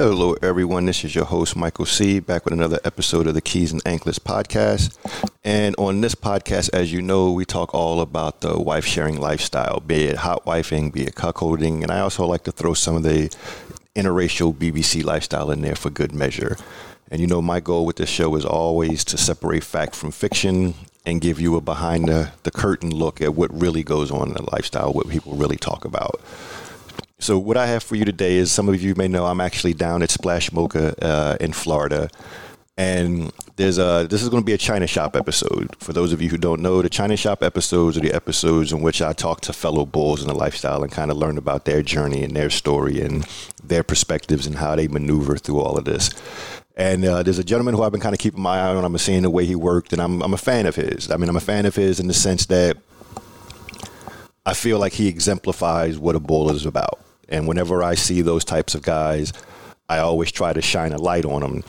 Hello, everyone. This is your host, Michael C., back with another episode of the Keys and Anklets podcast. And on this podcast, as you know, we talk all about the wife sharing lifestyle, be it hot wifing, be it cuckolding. And I also like to throw some of the interracial BBC lifestyle in there for good measure. And you know, my goal with this show is always to separate fact from fiction and give you a behind the, the curtain look at what really goes on in the lifestyle, what people really talk about. So what I have for you today is some of you may know I'm actually down at Splash Mocha uh, in Florida, and there's a this is going to be a China Shop episode. For those of you who don't know, the China Shop episodes are the episodes in which I talk to fellow bulls in the lifestyle and kind of learn about their journey and their story and their perspectives and how they maneuver through all of this. And uh, there's a gentleman who I've been kind of keeping my eye on. I'm seeing the way he worked, and I'm I'm a fan of his. I mean, I'm a fan of his in the sense that I feel like he exemplifies what a bull is about. And whenever I see those types of guys, I always try to shine a light on them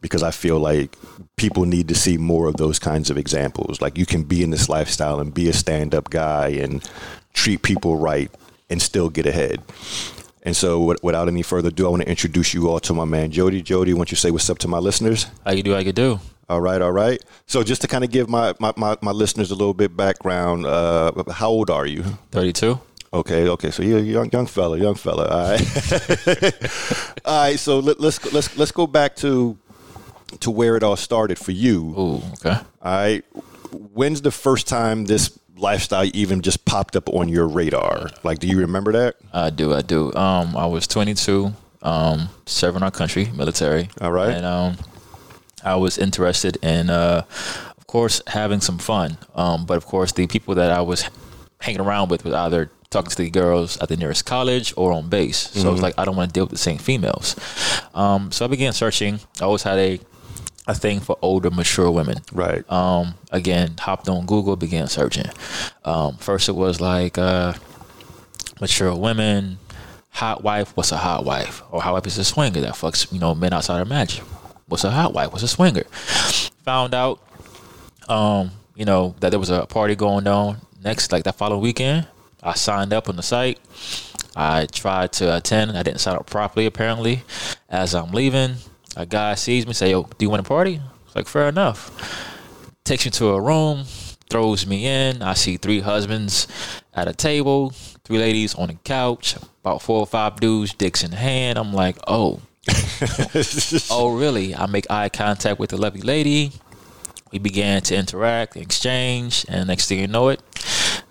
because I feel like people need to see more of those kinds of examples. Like you can be in this lifestyle and be a stand up guy and treat people right and still get ahead. And so, without any further ado, I want to introduce you all to my man Jodie. Jodie, why don't you say what's up to my listeners? How you do? How you do? All right, all right. So, just to kind of give my, my, my, my listeners a little bit background, uh, how old are you? 32. Okay, okay. So you're a young young fella, young fella. All right. all right. So let, let's let's let's go back to to where it all started for you. Ooh, okay. All right. When's the first time this lifestyle even just popped up on your radar? Like, do you remember that? I do. I do. Um, I was 22, um, serving our country, military. All right. And um, I was interested in, uh, of course, having some fun. Um, but of course, the people that I was hanging around with was either talking to the girls at the nearest college or on base. So mm-hmm. it's like I don't want to deal with the same females. Um, so I began searching. I always had a a thing for older, mature women. Right. Um, again, hopped on Google, began searching. Um, first, it was like uh, mature women, hot wife. What's a hot wife? Or hot wife is a swinger that fucks you know men outside of match. What's a hot wife? What's a swinger? Found out, um, you know, that there was a party going on next, like that following weekend. I signed up on the site. I tried to attend. I didn't sign up properly, apparently. As I'm leaving, a guy sees me, say, "Yo, do you want to party?" It's like, fair enough. Takes me to a room, throws me in. I see three husbands at a table, three ladies on a couch, about four or five dudes, dicks in hand. I'm like, oh, oh, really? I make eye contact with the lovely lady. We began to interact, exchange, and next thing you know it,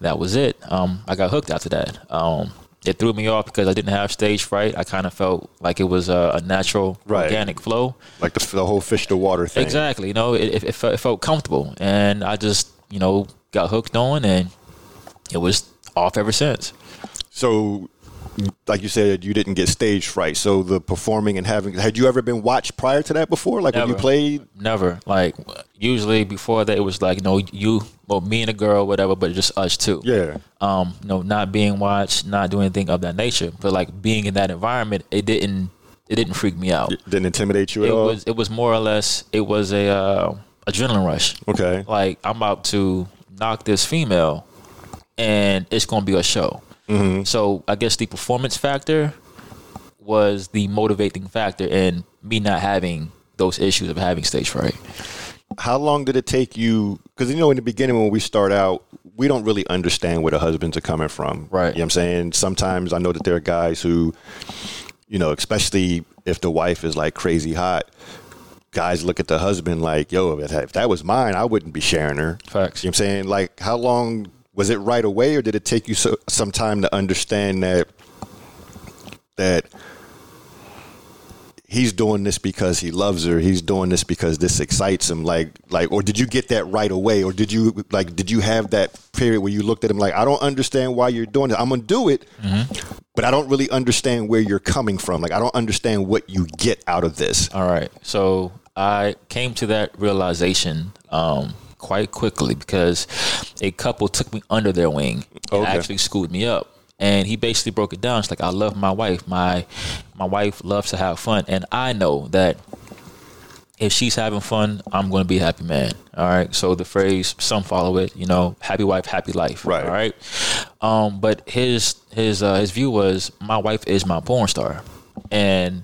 that was it. Um, I got hooked after that. Um, it threw me off because I didn't have stage fright. I kind of felt like it was a, a natural, right. organic flow, like the, the, whole fish to water thing. Exactly. You know, it, it, felt, it felt comfortable, and I just you know got hooked on, and it was off ever since. So like you said, you didn't get stage fright. So the performing and having, had you ever been watched prior to that before? Like Never. when you played? Never. Like usually before that, it was like, you know, you, well, me and a girl, whatever, but just us two. Yeah. Um, you know, not being watched, not doing anything of that nature. But like being in that environment, it didn't, it didn't freak me out. It didn't intimidate you at it all? Was, it was more or less, it was a uh, adrenaline rush. Okay. Like I'm about to knock this female and it's going to be a show. Mm-hmm. So I guess the performance factor was the motivating factor in me not having those issues of having stage fright. How long did it take you? Because you know, in the beginning when we start out, we don't really understand where the husbands are coming from. Right. You know what I'm saying? Sometimes I know that there are guys who, you know, especially if the wife is like crazy hot, guys look at the husband like, yo, if that was mine, I wouldn't be sharing her. Facts. You know what I'm saying? Like, how long was it right away, or did it take you so, some time to understand that that he's doing this because he loves her he's doing this because this excites him like like or did you get that right away or did you like did you have that period where you looked at him like i don't understand why you're doing it i'm gonna do it mm-hmm. but i don't really understand where you're coming from like i don't understand what you get out of this all right so I came to that realization um, quite quickly because a couple took me under their wing and Okay. actually schooled me up. And he basically broke it down. It's like I love my wife. My my wife loves to have fun, and I know that if she's having fun, I'm going to be a happy man. All right. So the phrase, some follow it, you know, happy wife, happy life. Right. All right. Um, but his his uh, his view was my wife is my porn star, and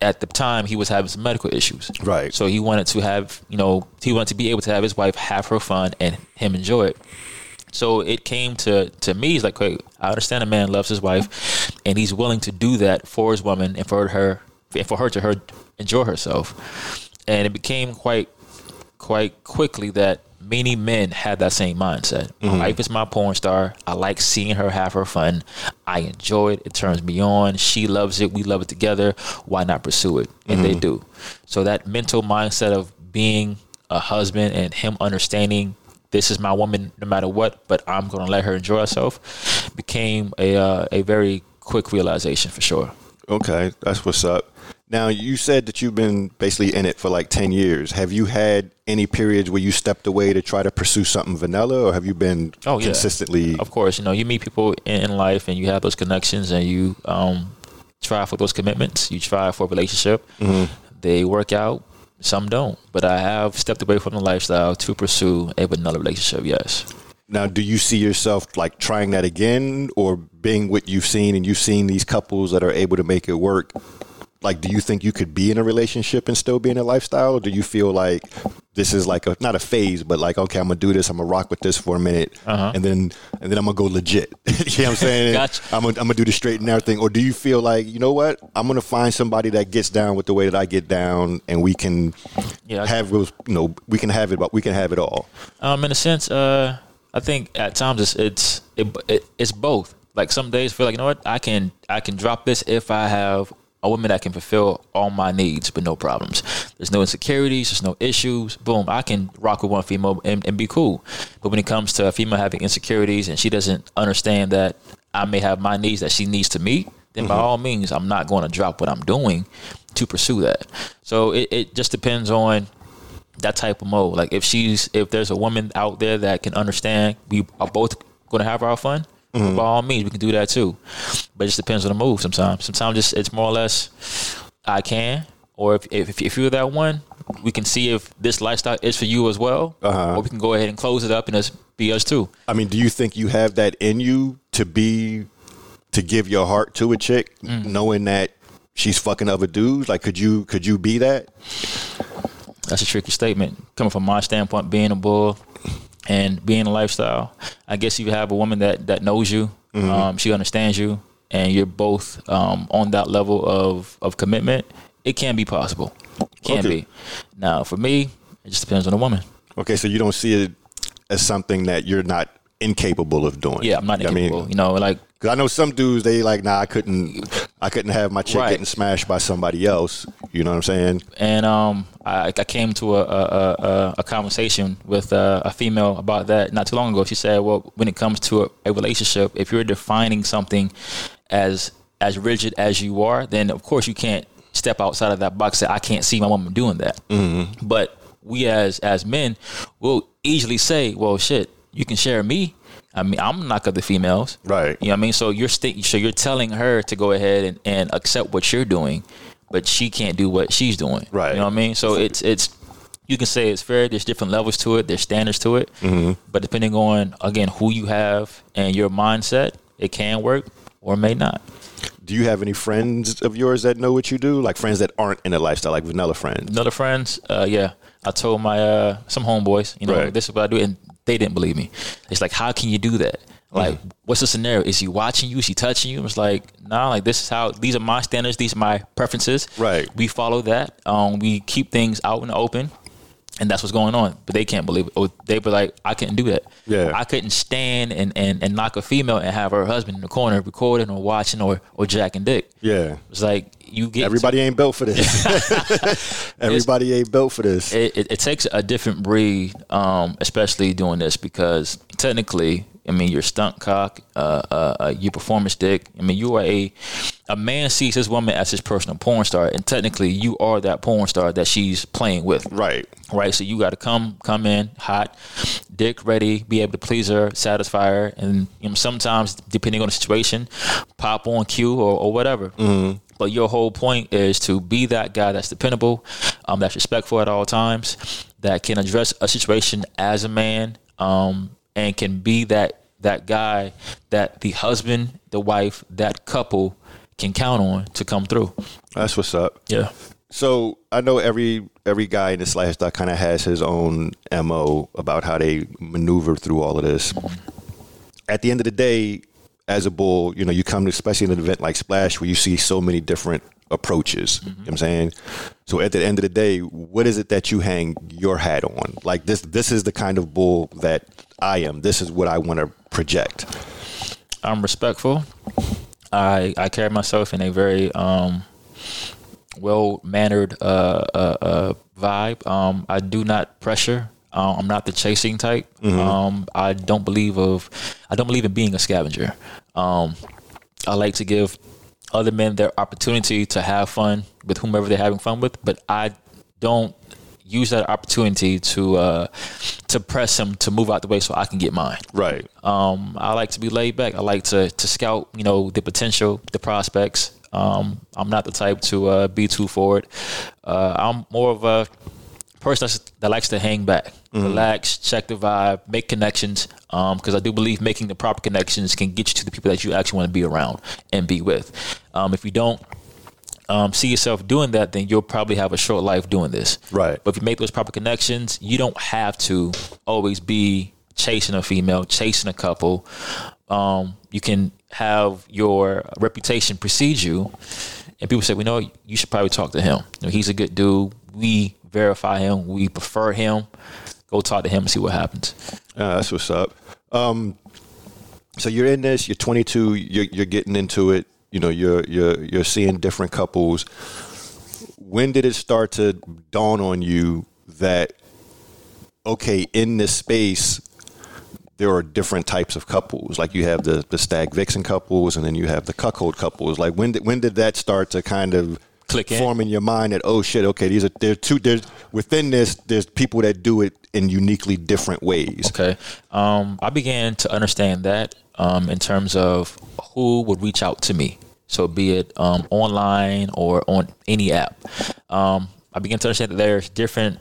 at the time he was having some medical issues. Right. So he wanted to have you know he wanted to be able to have his wife have her fun and him enjoy it. So it came to to me. He's like, okay, I understand a man loves his wife, and he's willing to do that for his woman and for her and for her to her enjoy herself. And it became quite quite quickly that many men had that same mindset. My wife is my porn star. I like seeing her have her fun. I enjoy it. It turns me on. She loves it. We love it together. Why not pursue it? And they do. So that mental mindset of being a husband and him understanding this is my woman no matter what, but I'm going to let her enjoy herself became a uh, a very quick realization for sure. Okay, that's what's up. Now, you said that you've been basically in it for like 10 years. Have you had any periods where you stepped away to try to pursue something vanilla, or have you been Oh, yeah. consistently? Of course, you know, you meet people in, life and you have those connections and you um, try for those commitments. You try for a relationship. They work out, some don't. But I have stepped away from the lifestyle to pursue a vanilla relationship, yes. Now, do you see yourself like trying that again, or being what you've seen and you've seen these couples that are able to make it work? Like, do you think you could be in a relationship and still be in a lifestyle? Or do you feel like this is like a not a phase, but like, okay, I'm gonna do this, I'm gonna rock with this for a minute, and then and then I'm gonna go legit. you know what I'm saying? Gotcha. I'm gonna, I'm gonna do the straight and everything. Or do you feel like, you know what, I'm gonna find somebody that gets down with the way that I get down, and we can Yeah, have those, you know, we can have it, but we can have it all. Um, in a sense, uh, I think at times it's it's it, it, it's both. Like some days, feel like you know what, I can I can drop this if I have a woman that can fulfill all my needs, but no problems. There's no insecurities, there's no issues. Boom, I can rock with one female and, and be cool. But when it comes to a female having insecurities and she doesn't understand that I may have my needs that she needs to meet, then by mm-hmm. all means, I'm not going to drop what I'm doing to pursue that. So it, it just depends on that type of mode. Like if she's if there's a woman out there that can understand we are both going to have our fun, by all means we can do that too. But it just depends on the move. Sometimes, sometimes just it's more or less I can, or if if, if you're that one, we can see if this lifestyle is for you as well, Uh-huh. or we can go ahead and close it up and it's be us too. I mean, do you think you have that in you to be to give your heart to a chick, Mm. knowing that she's fucking other dudes? Like, could you could you be that? That's a tricky statement. Coming from my standpoint, being a bull and being a lifestyle, I guess you have a woman that that knows you, um, she understands you, and you're both um, on that level of of commitment, it can be possible. It can Okay. be. Now, for me, it just depends on the woman. Okay, so you don't see it as something that you're not incapable of doing. Yeah, I'm not what I mean? incapable. You know, like Cause I know some dudes they like, nah, I couldn't, I couldn't have my chick Right. getting smashed by somebody else. You know what I'm saying? and um, I, I came to a a, a, a conversation with uh, a female about that not too long ago. She said, "Well, when it comes to a, a relationship, if you're defining something as as rigid as you are, then of course you can't step outside of that box. And say, I can't see my woman doing that. But we as as men will easily say, "Well, shit, you can share me." I mean, I'm not of the females, Right. You know what I mean? So you're st- so you're telling her to go ahead and, and accept what you're doing, but she can't do what she's doing, Right. You know what I mean? So it's it's you can say it's fair. There's different levels to it. There's standards to it, Mm-hmm. but depending on again who you have and your mindset, it can work or may not. Do you have any friends of yours that know what you do? Like friends that aren't in a lifestyle, like vanilla friends? Another friends, uh, yeah, I told my uh, some homeboys, you know, Right. this is what I do, and they didn't believe me. It's like, how can you do that? Like, what's the scenario? Is he watching you? Is he touching you? It's like, nah, like this is how these are my standards. These are my preferences. Right. We follow that. Um, we keep things out in the open. And that's what's going on. But they can't believe it. Or they were like, I couldn't do that. Yeah. I couldn't stand and, and, and knock a female and have her husband in the corner recording or watching or, or jack and dick. Yeah. It's like you get Everybody ain't built for this. Everybody ain't built for this. it, it, it takes a different breed, um, especially doing this because technically, I mean, you're stunt cock, uh, uh, uh, you performance dick. I mean, you are a a man sees his woman as his personal porn star, and technically you are that porn star that she's playing with. Right. Right. So you got to come come in hot, dick ready, be able to please her, satisfy her, and you know, sometimes depending on the situation, pop on cue or, or whatever. But your whole point is to be that guy that's dependable, um, that's respectful at all times, that can address a situation as a man, um, and can be that that guy that the husband, the wife, that couple can count on to come through. That's what's up. Yeah. So I know every every guy in this lifestyle kind of has his own mo about how they maneuver through all of this. At the end of the day, as a bull, you know, you come to especially in an event like Splash where you see so many different approaches. You know what I'm saying? So at the end of the day, what is it that you hang your hat on? Like this this is the kind of bull that I am. This is what I want to project. I'm respectful. I I carry myself in a very um, well mannered uh, uh, uh, vibe. Um, I do not pressure. Um, I'm not the chasing type. Um, I don't believe of. I don't believe in being a scavenger. Um, I like to give other men their opportunity to have fun with whomever they're having fun with, but I don't use that opportunity to uh, to press them to move out the way so I can get mine. Right. Um, I like to be laid back. I like to to scout, you know, the potential, the prospects. Um, I'm not the type to uh, be too forward. Uh, I'm more of a person that's, that likes to hang back, relax, check the vibe, make connections. Because I do believe making the proper connections can get you to the people that you actually want to be around and be with. Um, if you don't um, see yourself doing that, then you'll probably have a short life doing this. Right. But if you make those proper connections, you don't have to always be chasing a female, chasing a couple. Um, you can have your reputation precede you, and people say, "We know you should probably talk to him. You know, he's a good dude. We verify him. We prefer him. Go talk to him and see what happens." Uh, that's what's up. Um, so you're in this. You're 22. You're, you're getting into it. You know, you're you're you're seeing different couples. When did it start to dawn on you that okay, in this space, there are different types of couples. Like you have the the stag vixen couples, and then you have the cuckold couples. Like when did when did that start to kind of Click in. form in your mind that oh shit, okay, these are there two there's within this there's people that do it in uniquely different ways. Okay. Um, I began to understand that um, in terms of who would reach out to me. So, be it um, online or on any app. Um, I began to understand that there's different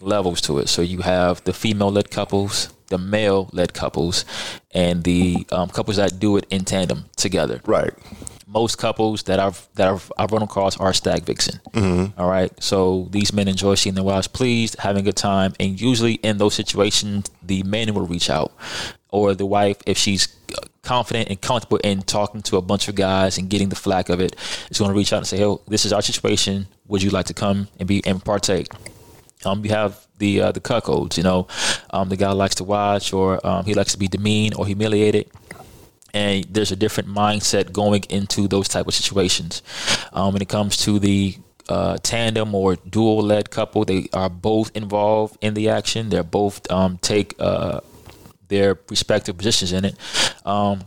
levels to it. So, you have the female led couples, the male led couples, and the um, couples that do it in tandem together Right. Most couples that I've that I've, I've run across are stag vixen. All right, so these men enjoy seeing their wives pleased, having a good time, and usually in those situations, the man will reach out, or the wife, if she's confident and comfortable in talking to a bunch of guys and getting the flack of it, is going to reach out and say, "Hey, this is our situation. Would you like to come and be and partake?" Um, you have the uh, the cuckolds, you know, um, the guy likes to watch, or um, he likes to be demeaned or humiliated and there's a different mindset going into those type of situations. Um, when it comes to the uh, tandem or dual led couple, they are both involved in the action. They're both um, take uh, their respective positions in it. Um,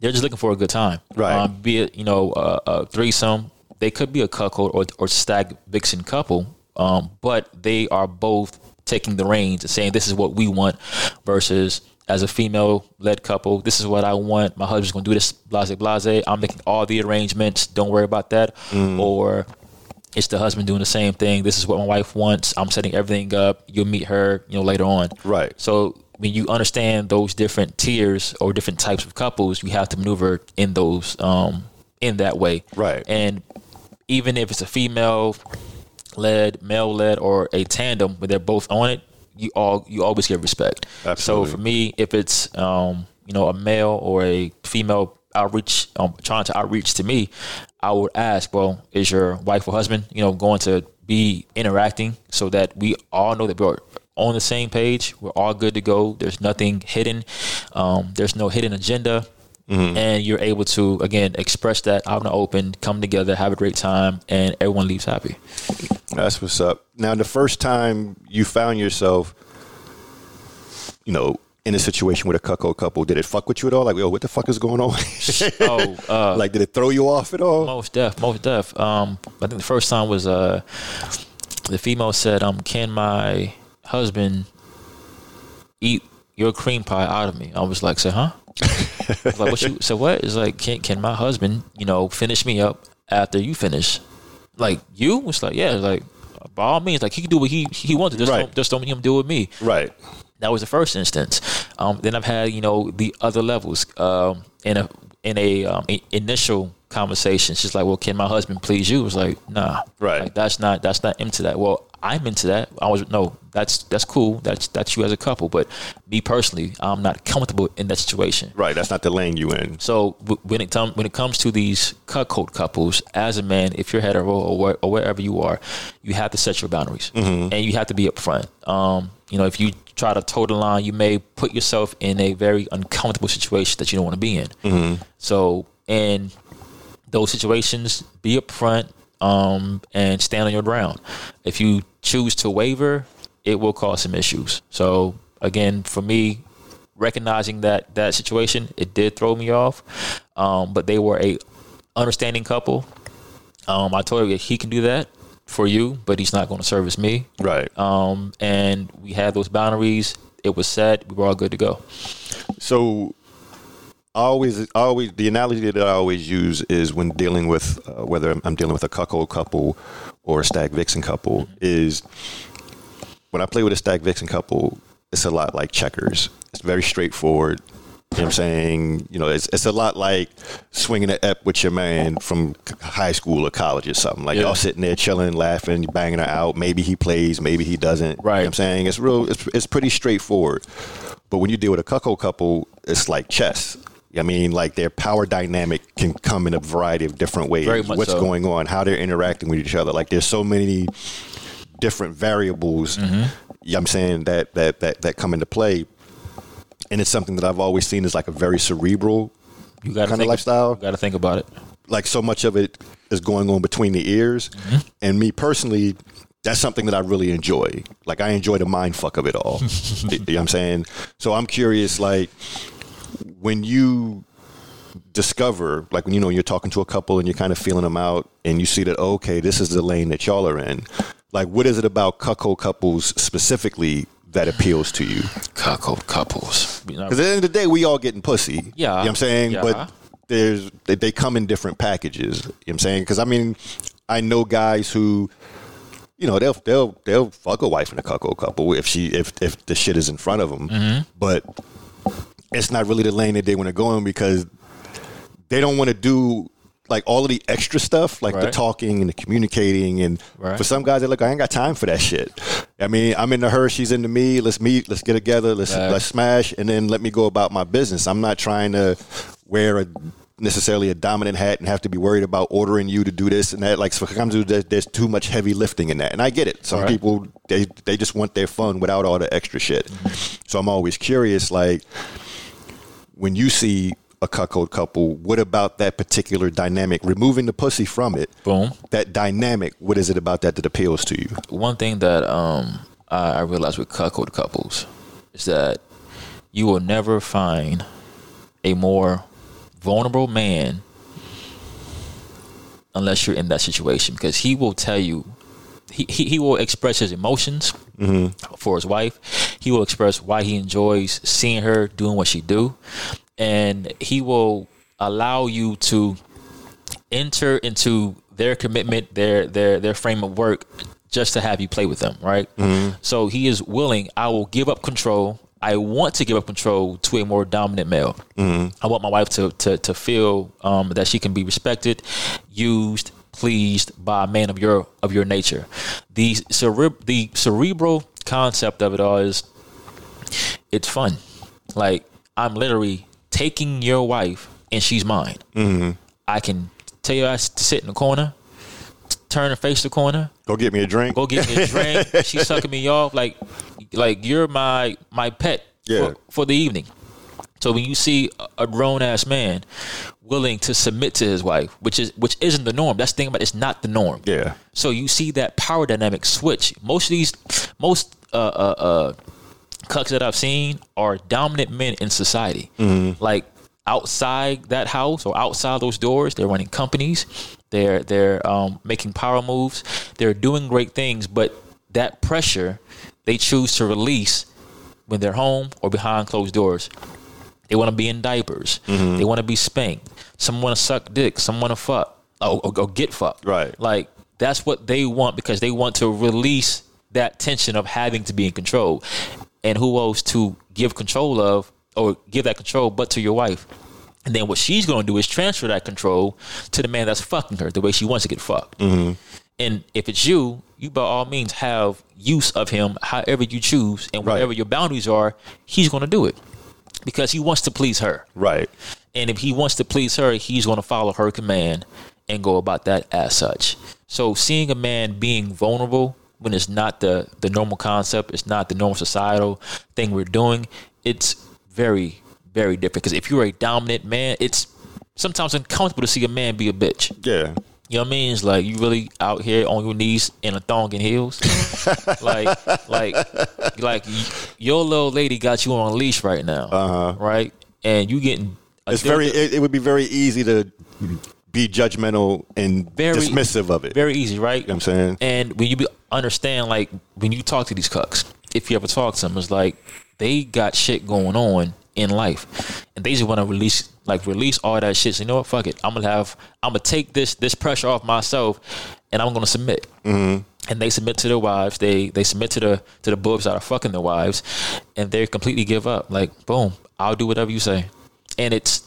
they're just looking for a good time, Right. Um, be it you know uh, a threesome, they could be a cuckold or or stag vixen couple, um, but they are both taking the reins and saying this is what we want versus as a female led couple, this is what I want. My husband's gonna do this, blase blase. I'm making all the arrangements. Don't worry about that. Or it's the husband doing the same thing. This is what my wife wants. I'm setting everything up. You'll meet her, you know, later on. Right. So when you understand those different tiers or different types of couples, you have to maneuver in those um in that way. Right. And even if it's a female led, male led, or a tandem where they're both on it, you all you always get respect. Absolutely. So for me, if it's um, you know, a male or a female outreach um, trying to outreach to me, I would ask, well, is your wife or husband, you know, going to be interacting so that we all know that we're on the same page, we're all good to go. There's nothing hidden. Um, there's no hidden agenda. And you're able to again express that out in the open, come together, have a great time, and everyone leaves happy. That's what's up. Now, the first time you found yourself, you know, in a situation with a cuckold couple, did it fuck with you at all? Like, yo, what the fuck is going on? Oh, uh, like, did it throw you off at all? Most deaf, most deaf. Um, I think the first time was uh, the female said, "Um, can my husband eat your cream pie out of me?" I was like, "Say, huh?" Like, what you? So what? It's like, can can my husband, you know, finish me up after you finish? Like you? It's like, yeah, like by all means, like he can do what he he wants. Just Right. don't, just don't make him do it with me. Right. That was the first instance. Um, then I've had you know the other levels um, in a in a um, initial conversation. She's like, "Well, can my husband please you?" It was like, "Nah, Right. Like, that's not that's not into that." Well, I'm into that. I was no, that's that's cool. That's that's you as a couple. But me personally, I'm not comfortable in that situation. Right. That's not the lane you in. So w- when it comes when it comes to these cuckold couples, as a man, if you're hetero or, where, or wherever you are, you have to set your boundaries and you have to be upfront. Um, you know, if you try to toe the line, you may put yourself in a very uncomfortable situation that you don't want to be in. So in those situations, be upfront um, and stand on your ground. If you choose to waver, it will cause some issues. So again, for me, recognizing that that situation, it did throw me off. Um, but they were a understanding couple. Um, I told her he can do that for you, but he's not going to service me. Right. Um, and we had those boundaries. It was set. We were all good to go. So, I always, I always, the analogy that I always use is when dealing with uh, whether I'm dealing with a cuckold couple or a stag vixen couple is when I play with a stag vixen couple, it's a lot like checkers. It's very straightforward. You know what I'm saying? You know, it's, it's a lot like swinging an ep with your man from high school or college or something. Like Yeah. y'all sitting there chilling, laughing, banging her out. Maybe he plays, maybe he doesn't. You know Right. what I'm saying? It's real, it's, it's pretty straightforward. But when you deal with a cuckold couple, it's like chess. I mean, like their power dynamic can come in a variety of different ways. Very much What's so. going on, how they're interacting with each other. Like there's so many different variables. Mm-hmm. yeah, I'm saying that that that that come into play, and it's something that I've always seen as like a very cerebral You got to kind of lifestyle. Got to think about it. Like so much of it is going on between the ears, Mm-hmm. and me personally. That's something that I really enjoy. Like I enjoy the mind fuck of it all. you know what I'm saying? So I'm curious, like when you discover, like when you know you're talking to a couple and you're kind of feeling them out, and you see that okay, this is the lane that y'all are in. Like, what is it about cuckold couples specifically that appeals to you? Cuckold couples. Because at the end of the day, we all getting pussy. Yeah. you know what I'm saying, Yeah. but there's they, they come in different packages. You know what I'm saying? Because I mean, I know guys who. You know they'll they'll they'll fuck a wife in a cuckold couple if she if if the shit is in front of them, Mm-hmm. but it's not really the lane that they want to go in because they don't want to do like all of the extra stuff, like the talking and the communicating. And Right. for some guys, they're like, I ain't got time for that shit. I mean, I'm into her, she's into me. Let's meet, let's get together, let's Right. let's smash, and then let me go about my business. I'm not trying to wear a necessarily a dominant hat and have to be worried about ordering you to do this and that. Like sometimes there's, there's too much heavy lifting in that, and I get it. Some Right. people they they just want their fun without all the extra shit. So I'm always curious, like when you see a cuckold couple, what about that particular dynamic? Removing the pussy from it, Boom. that dynamic. What is it about that that appeals to you? One thing that um, I, I realized with cuckold couples is that you will never find a more vulnerable man unless you're in that situation because he will tell you he, he, he will express his emotions for his wife he will express why he enjoys seeing her doing what she do and he will allow you to enter into their commitment, their their their frame of work, just to have you play with them, right? So he is willing. I will give up control. I want to give up control to a more dominant male. I want my wife to to to feel um, that she can be respected, used, pleased by a man of your of your nature. The cere- the cerebral concept of it all is it's fun. Like I'm literally taking your wife and she's mine. Mm-hmm. I can tell you to sit in the corner, turn and face the corner, Go get me a drink. go get me a drink. she's sucking me off like like you're my my pet Yeah. for, for the evening. So when you see a- grown ass man willing to submit to his wife, which is which isn't the norm. That's the thing about it, it's not the norm. Yeah. So you see that power dynamic switch. Most of these, most uh, uh, uh, cucks that I've seen are dominant men in society. Like outside that house or outside those doors, they're running companies. They're they're um, making power moves. They're doing great things, but that pressure they choose to release when they're home or behind closed doors. They want to be in diapers. Mm-hmm. They want to be spanked. Some want to suck dick. Some want to fuck or, or, or get fucked. Right. Like that's what they want because they want to release that tension of having to be in control. And who else to give control of or give that control but to your wife? And then what she's going to do is transfer that control to the man that's fucking her the way she wants to get fucked. Mm-hmm. And if it's you, you by all means have use of him however you choose and Right. whatever your boundaries are, he's going to do it because he wants to please her. Right. And if he wants to please her, he's going to follow her command and go about that as such. So seeing a man being vulnerable when it's not the the normal concept, it's not the normal societal thing we're doing, it's very very different because if you're a dominant man, it's sometimes uncomfortable to see a man be a bitch. Yeah. You know what I mean? It's like you really out here on your knees in a thong and heels. like, like, like your little lady got you on a leash right now, uh-huh. right? And you getting It's very. It, it would be very easy to be judgmental and Very- dismissive of it. very easy, right? You know what I'm saying? And when you be, understand, like when you talk to these cucks, if you ever talk to them, it's like they got shit going on in life, and they just want to release, like release all that shit. So you know what? Fuck it. I'm gonna have, I'm gonna take this this pressure off myself, and I'm gonna submit. Mm-hmm. And they submit to their wives. They they submit to the to the boobs that are fucking their wives, and they completely give up. Like boom, I'll do whatever you say, and it's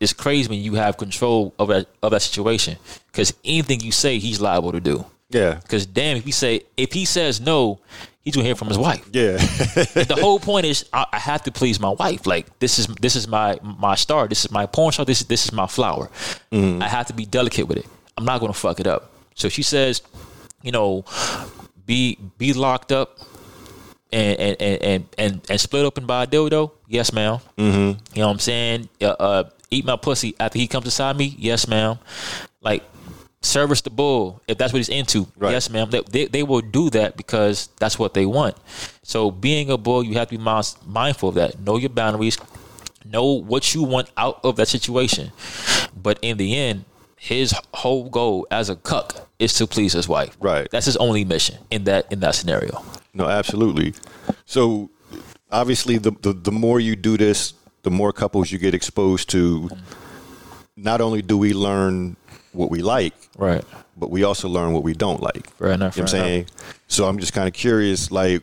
it's crazy when you have control of that of that situation because anything you say, he's liable to do. Yeah. Because damn, if he say if he says no, he's gonna hear from his wife. Yeah. the whole point is I, I have to please my wife. Like this is this is my my star. This is my porn star. This is this is my flower. I have to be delicate with it. I'm not gonna fuck it up. So she says, you know, be be locked up and and and and, and, and split open by a dildo. Yes, ma'am. Mm-hmm. You know what I'm saying? Uh, uh, eat my pussy after he comes inside me. Yes, ma'am. Like service the bull if that's what he's into. Right. Yes, ma'am. They, they they will do that because that's what they want. So being a bull, you have to be mind- mindful of that. Know your boundaries. Know what you want out of that situation. But in the end, his whole goal as a cuck is to please his wife. Right. That's his only mission in that in that scenario. No, absolutely. So obviously the, the the more you do this, the more couples you get exposed to not only do we learn what we like, Right. but we also learn what we don't like. Enough. You know what I'm saying? So I'm just kind of curious, like,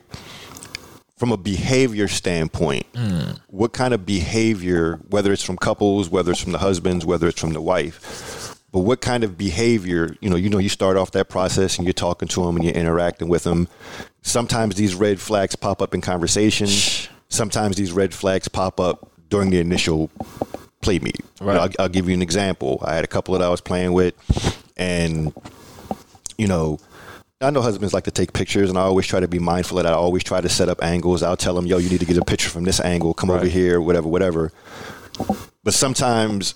from a behavior standpoint, what kind of behavior, whether it's from couples, whether it's from the husbands, whether it's from the wife, but what kind of behavior, you know, you know, you start off that process and you're talking to them and you're interacting with them. Sometimes these red flags pop up in conversation. Sometimes these red flags pop up during the initial play know, Right. I'll, I'll give you an example. I had a couple that I was playing with, and you know, I know husbands like to take pictures, and I always try to be mindful of that. I always try to set up angles. I'll tell them, "Yo, you need to get a picture from this angle. Come over here, whatever, whatever." But sometimes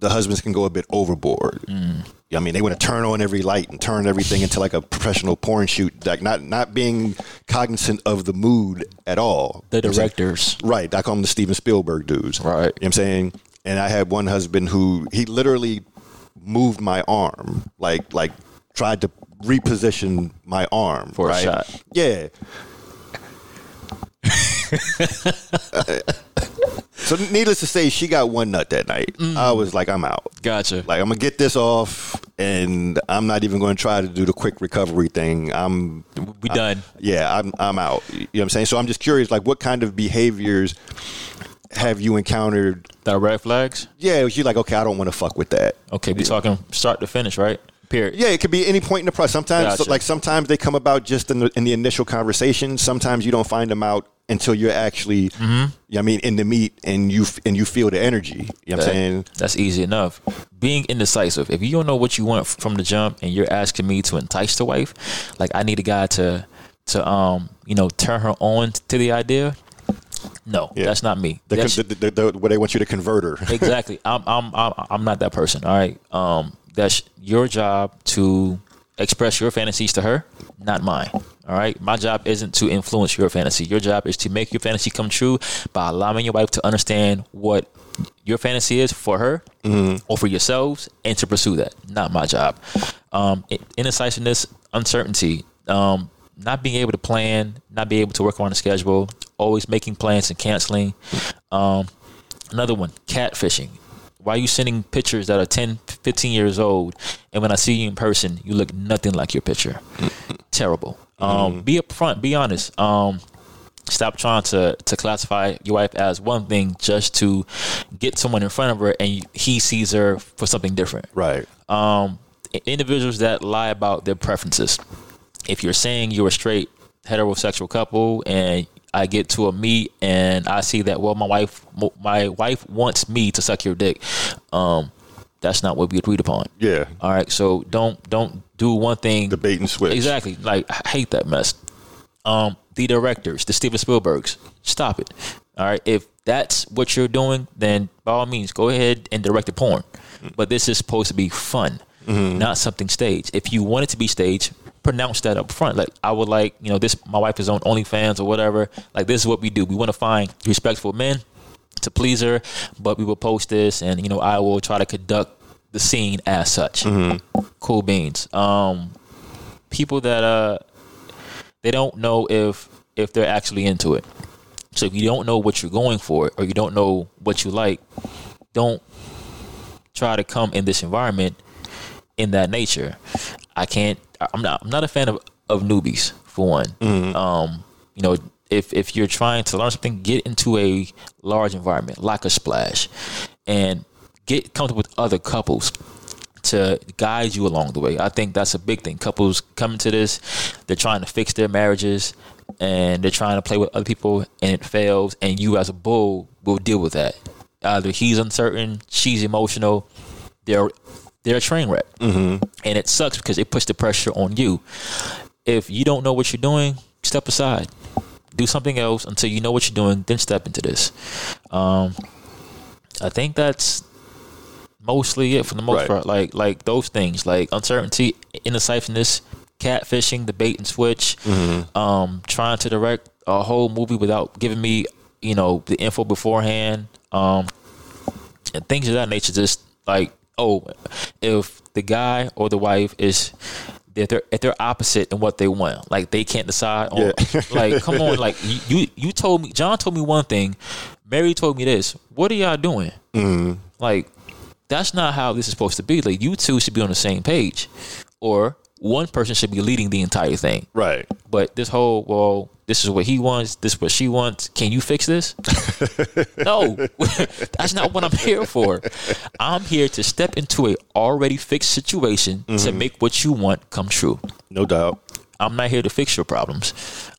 the husbands can go a bit overboard. Mm. I mean, they want to turn on every light and turn everything into like a professional porn shoot, like not not being cognizant of the mood at all. The You know what I'm saying? directors. Right. I call them the Steven Spielberg dudes. Right. You know what I'm saying? And I had one husband who he literally moved my arm, like like tried to reposition my arm For a shot. Yeah. so needless to say, she got one nut that night. Mm. I was like, I'm out. Gotcha. Like I'm gonna get this off, and I'm not even gonna try to do the quick recovery thing. I'm we done. yeah, I'm I'm out. You know what I'm saying? So I'm just curious, like, what kind of behaviors have you encountered? That red flags. Yeah, you're like, okay, I don't want to fuck with that. Okay, we talking start to finish, right? Period. Yeah, it could be any point in the process. Sometimes, Gotcha. like, sometimes they come about just in the, in the initial conversation. Sometimes you don't find them out until you're actually, Mm-hmm. I mean, in the meat and you and you feel the energy. You know what I'm saying? That's easy enough. Being indecisive. If you don't know what you want from the jump, and you're asking me to entice the wife, like I need a guy to to um you know turn her on to the idea. No, Yeah. that's not me. The, That's- the, the, the, where they want you to convert her. exactly. I'm, I'm I'm I'm not that person. All right. Um, that's your job to express your fantasies to her. not mine. All right. My job isn't to influence your fantasy. Your job is to make your fantasy come true by allowing your wife to understand what your fantasy is for her or for yourselves and to pursue that. Not my job. Um, indecisiveness, uncertainty, um, not being able to plan, not being able to work on a schedule, always making plans and canceling. Um, another one, catfishing. Why are you sending pictures that are 10, 15 years old, and when I see you in person, you look nothing like your picture? Terrible. Um, Be upfront. Be honest. Um, stop trying to to classify your wife as one thing just to get someone in front of her, and he sees her for something different Right. um, individuals that lie about their preferences. If you're saying you're a straight heterosexual couple and I get to a meet and I see that well my wife my wife wants me to suck your dick, um, that's not what we agreed upon. Yeah. All right, so don't don't do one thing. The bait and switch. Exactly. Like I hate that mess. Um, the directors, the Steven Spielbergs, stop it. All right. If that's what you're doing, then by all means, go ahead and direct the porn. But this is supposed to be fun, not something staged. If you want it to be staged, pronounce that up front. Like I would like, you know, this my wife is on OnlyFans or whatever. Like this is what we do. We want to find respectful men to please her, but we will post this and you know, I will try to conduct the scene as such. Cool beans. Um people that uh they don't know if if they're actually into it. So if you don't know what you're going for or you don't know what you like, don't try to come in this environment in that nature. I can't I'm not I'm not a fan of, of newbies for one. Um, you know, if if you're trying to learn something, get into a large environment like a splash and get comfortable with other couples to guide you along the way. I think that's a big thing. Couples coming to this, they're trying to fix their marriages and they're trying to play with other people and it fails and you as a bull will deal with that. Either he's uncertain, she's emotional, they're they're a train wreck. Mm-hmm. And it sucks because it puts the pressure on you. If you don't know what you're doing, step aside. Do something else until you know what you're doing, then step into this. Um, I think that's mostly it for the most Right. part. Like like those things, like uncertainty, indecisiveness, catfishing, the bait and switch, um, trying to direct a whole movie without giving me, you know, the info beforehand, um, and things of that nature. Just like oh, if the guy or the wife is. If they're if they're opposite in what they want, like they can't decide on, Yeah. like come on, like you, you you told me, John told me one thing, Mary told me this. What are y'all doing? Mm-hmm. Like, that's not how this is supposed to be. Like, you two should be on the same page, or one person should be leading the entire thing. Right. But this whole, well, this is what he wants, this is what she wants. Can you fix this? no, that's not what I'm here for. I'm here to step into a already fixed situation to mm-hmm. make what you want come true. No doubt. I'm not here to fix your problems.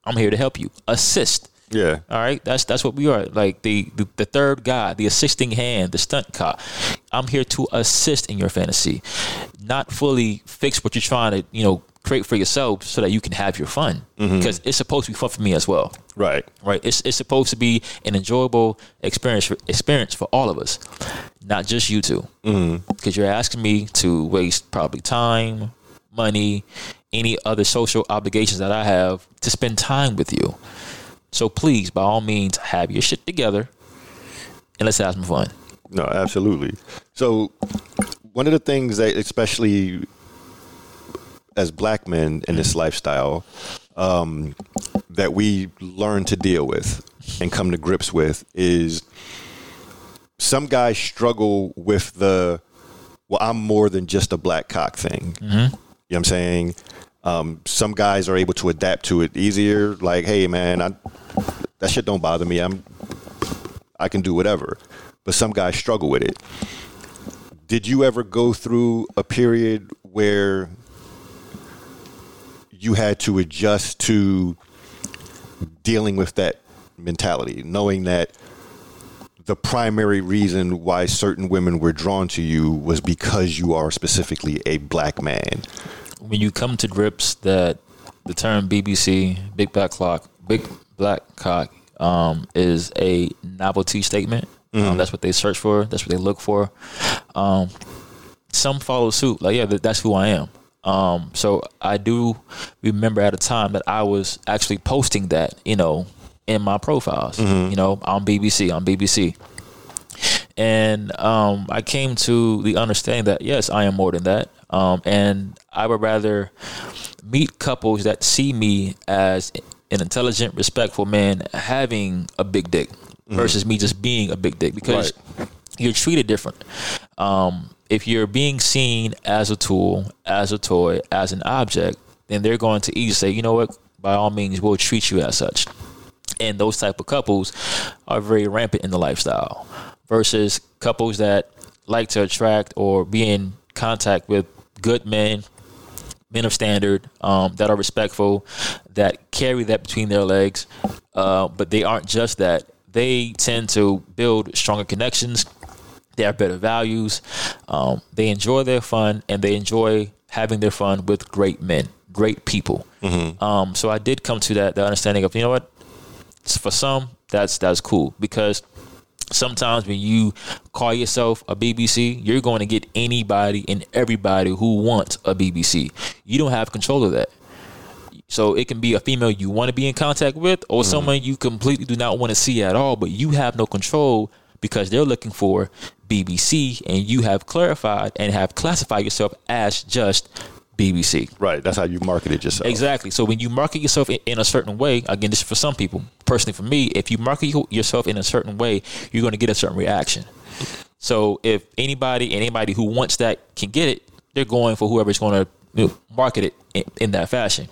I'm here to help you, assist. Yeah. All right, that's that's what we are. Like the, the the third guy, the assisting hand, the stunt cop. I'm here to assist in your fantasy, not fully fix what you're trying to you know create for yourself, so that you can have your fun. Mm-hmm. Because it's supposed to be fun for me as well. Right. Right? It's it's supposed to be an enjoyable experience for, experience for all of us, not just you 2 mm-hmm. Because you're asking me to waste probably time, money, any other social obligations that I have to spend time with you. So please, by all means, have your shit together and let's have some fun. No, absolutely. So, one of the things that, especially as black men in this lifestyle, um, that we learn to deal with and come to grips with is some guys struggle with the, well, I'm more than just a black cock thing. You know what I'm saying? Um, some guys are able to adapt to it easier. Like, hey, man, I, that shit don't bother me. I'm I can do whatever. But some guys struggle with it. Did you ever go through a period where you had to adjust to dealing with that mentality, knowing that the primary reason why certain women were drawn to you was because you are specifically a black man? When you come to grips that the term BBC, big black clock, big black cock, um, is a novelty statement. Um, that's what they search for. That's what they look for. Um, some follow suit. Like, yeah, that's who I am. Um, so I do remember at a time that I was actually posting that, you know, in my profiles, you know, on BBC, on BBC. And um, I came to the understanding that yes, I am more than that, um, and I would rather meet couples that see me as an intelligent, respectful man having a big dick versus me just being a big dick because you're treated different. Um, if you're being seen as a tool, as a toy, as an object, then they're going to easily say, you know what, by all means, we'll treat you as such. And those type of couples are very rampant in the lifestyle versus couples that like to attract or be in contact with good men, men of standard, um, that are respectful, that carry that between their legs, uh, but they aren't just that. They tend to build stronger connections. They have better values. Um, they enjoy their fun and they enjoy having their fun with great men, great people. Um, so I did come to that the understanding of you know what, for some that's that's cool because sometimes when you call yourself a BBC, you're going to get anybody and everybody who wants a BBC. You don't have control of that. So it can be a female you want to be in contact with or mm-hmm. someone you completely do not want to see at all, but you have no control because they're looking for BBC and you have clarified and have classified yourself as just BBC. Right. That's how you marketed yourself. Exactly. So when you market yourself in, in a certain way, again, this is for some people. Personally, for me, if you market yourself in a certain way, you're going to get a certain reaction. So if anybody, anybody who wants that can get it, they're going for whoever's going to market it in, in that fashion.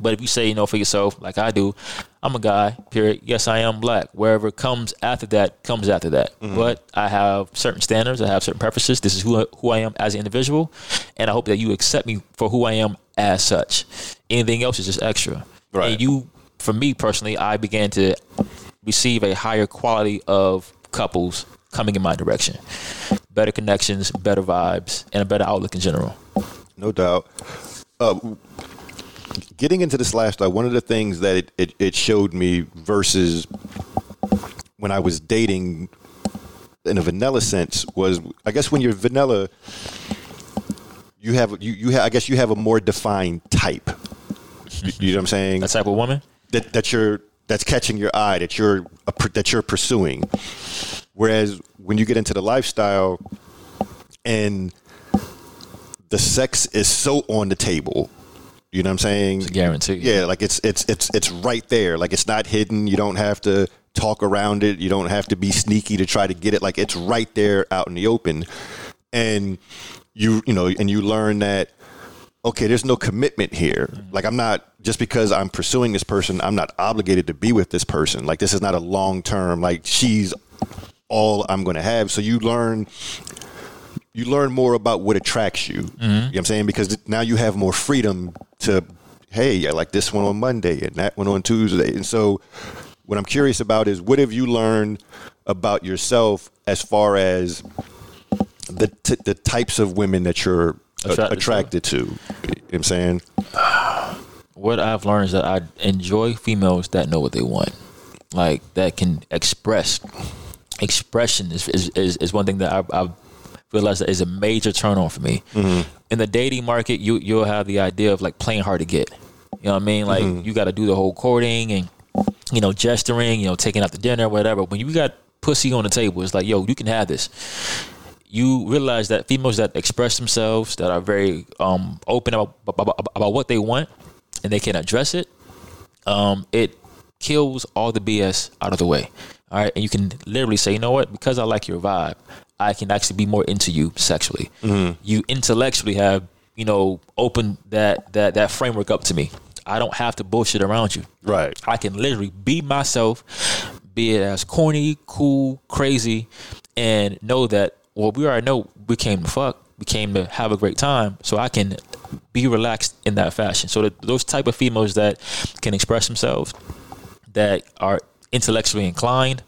But if you say, you know, for yourself, like I do, I'm a guy, period. Yes, I am black. Wherever comes after that, comes after that. But I have certain standards. I have certain preferences. This is who I, who I am as an individual. And I hope that you accept me for who I am as such. Anything else is just extra. Right. And you, for me personally, I began to receive a higher quality of couples coming in my direction. Better connections, better vibes, and a better outlook in general. No doubt. Uh, getting into this lifestyle, one of the things that it, it, it showed me versus when I was dating in a vanilla sense was, I guess, when you're vanilla, you have you you have, I guess you have a more defined type. You, you know what I'm saying? That type of woman? that that you're that's catching your eye that you're a, that you're pursuing. Whereas when you get into the lifestyle and the sex is so on the table, you know what I'm saying? It's a guarantee. Yeah, like it's it's it's it's right there. Like it's not hidden. You don't have to talk around it. You don't have to be sneaky to try to get it. Like it's right there out in the open. And you you know, and you learn that okay, there's no commitment here. Like I'm not just because I'm pursuing this person, I'm not obligated to be with this person. Like this is not a long term like she's all I'm going to have. So you learn you learn more about what attracts you. Mm-hmm. You know what I'm saying? Because now you have more freedom to hey, I like this one on Monday and that one on Tuesday. And so what I'm curious about is what have you learned about yourself as far as the t- the types of women that you're a- Attracted to. to. You know what I'm saying? what I've learned is that I enjoy females that know what they want, like that can express. Expression is is, is, is one thing that I, I've realized that is a major turn on for me. In the dating market, you you'll have the idea of like playing hard to get. You know what I mean? Like you got to do the whole courting and you know gesturing, you know taking out the dinner, whatever. When you got pussy on the table, it's like yo, you can have this you realize that females that express themselves, that are very um, open about, about about what they want, and they can address it, um, it kills all the BS out of the way. All right, and you can literally say, you know what? Because I like your vibe, I can actually be more into you sexually. You intellectually have you know opened that that that framework up to me. I don't have to bullshit around you. Right. I can literally be myself, be it as corny, cool, crazy, and know that well, we already know we came to fuck, we came to have a great time, so I can be relaxed in that fashion. So that those type of females that can express themselves, that are intellectually inclined,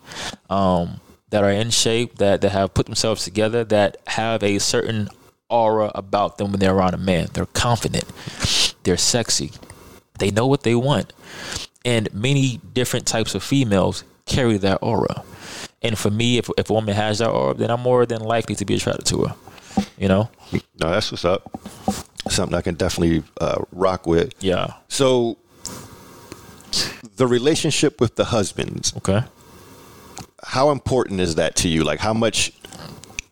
um, that are in shape, that that have put themselves together, that have a certain aura about them when they're around a man. They're confident, they're sexy, they know what they want, and many different types of females carry that aura. And for me, if if a woman has that aura, then I'm more than likely to be attracted to her. You know, No, that's what's up. something I can definitely uh, rock with. Yeah. So, the relationship with the husbands, Okay. How important is that to you? Like, how much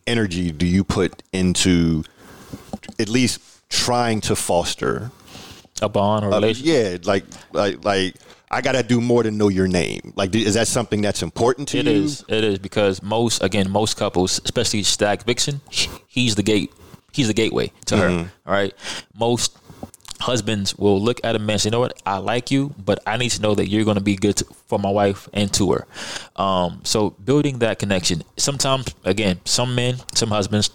energy do you put into at least trying to foster? A bond or Uh, relationship. yeah, like, like, like, I gotta do more than know your name. Like, is that something that's important to It you? It is. It is because most again most couples, especially Stag Vixen, he's the gate. He's the gateway to her. All right. Most husbands will look at a man and say, "You know what? I like you, but I need to know that you're going to be good to, for my wife and to her." Um, so building that connection. Sometimes, again, some men, some husbands,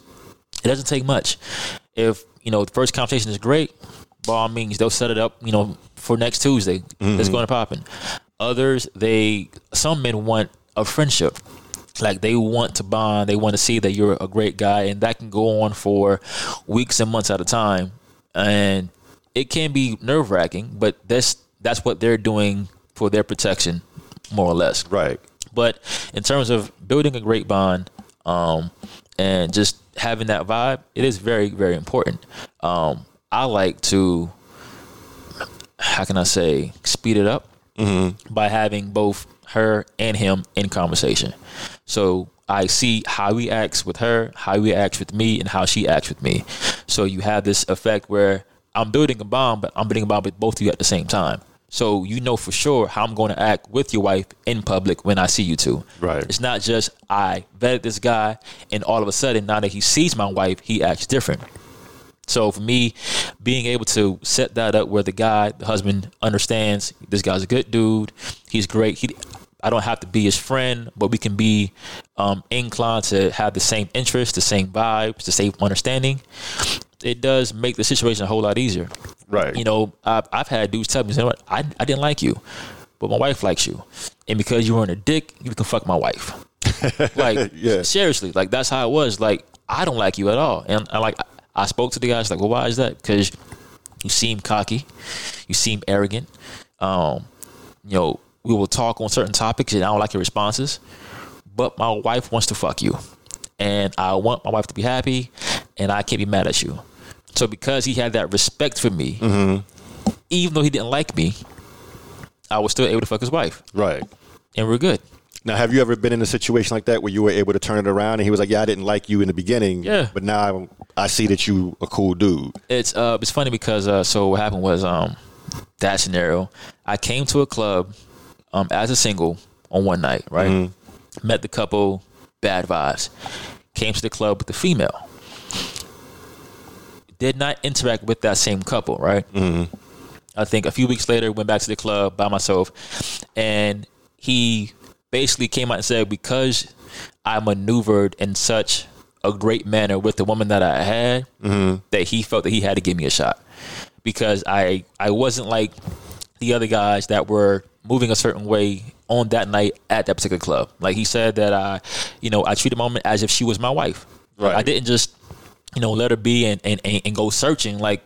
it doesn't take much. If you know the first conversation is great, by all means, they'll set it up. You know, for next Tuesday, it's going to poppin'. Others, they some men want a friendship. Like they want to bond, they want to see that you're a great guy, and that can go on for weeks and months at a time, and it can be nerve wracking. But that's that's what they're doing for their protection, more or less. Right. But in terms of building a great bond um, and just having that vibe, it is very, very important. Um, I like to, how can I say, speed it up by having both her and him in conversation. So I see how he acts with her, how he acts with me, and how she acts with me. So you have this effect where I'm building a bond, but I'm building a bond with both of you at the same time. So you know for sure how I'm going to act with your wife in public when I see you two. Right. It's not just I vetted this guy, and all of a sudden now that he sees my wife, he acts different. So for me, being able to set that up where the guy, the husband, understands this guy's a good dude, he's great. He, I don't have to be his friend, but we can be um, inclined to have the same interests, the same vibes, the same understanding. It does make the situation a whole lot easier. Right. You know, I've, I've had dudes tell me, you know what, I, I didn't like you, but my wife likes you. And because you weren't a dick, you can fuck my wife. like, Yeah. seriously, like that's how it was. Like, I don't like you at all. And I like, I spoke to the guys like, well, why is that? Because you seem cocky, you seem arrogant. Um, you know, we will talk on certain topics and I don't like your responses, but my wife wants to fuck you. And I want my wife to be happy and I can't be mad at you. So because he had that respect for me, even though he didn't like me, I was still able to fuck his wife. right. And we're good. Now, have you ever been in a situation like that where you were able to turn it around and he was like, "Yeah, I didn't like you in the beginning, Yeah. but now I, I see that you a cool dude." It's uh it's funny because uh so what happened was um that scenario, I came to a club um as a single on one night, right? Met the couple, bad vibes. Came to the club with the female. Did not interact with that same couple, right? Mm-hmm. I think a few weeks later went back to the club by myself and he basically came out and said because I maneuvered in such a great manner with the woman that I had mm-hmm. that he felt that he had to give me a shot because I I wasn't like the other guys that were moving a certain way on that night at that particular club. Like he said that I, you know, I treated my woman as if she was my wife. Right. I didn't just, you know, let her be and, and, and, go searching like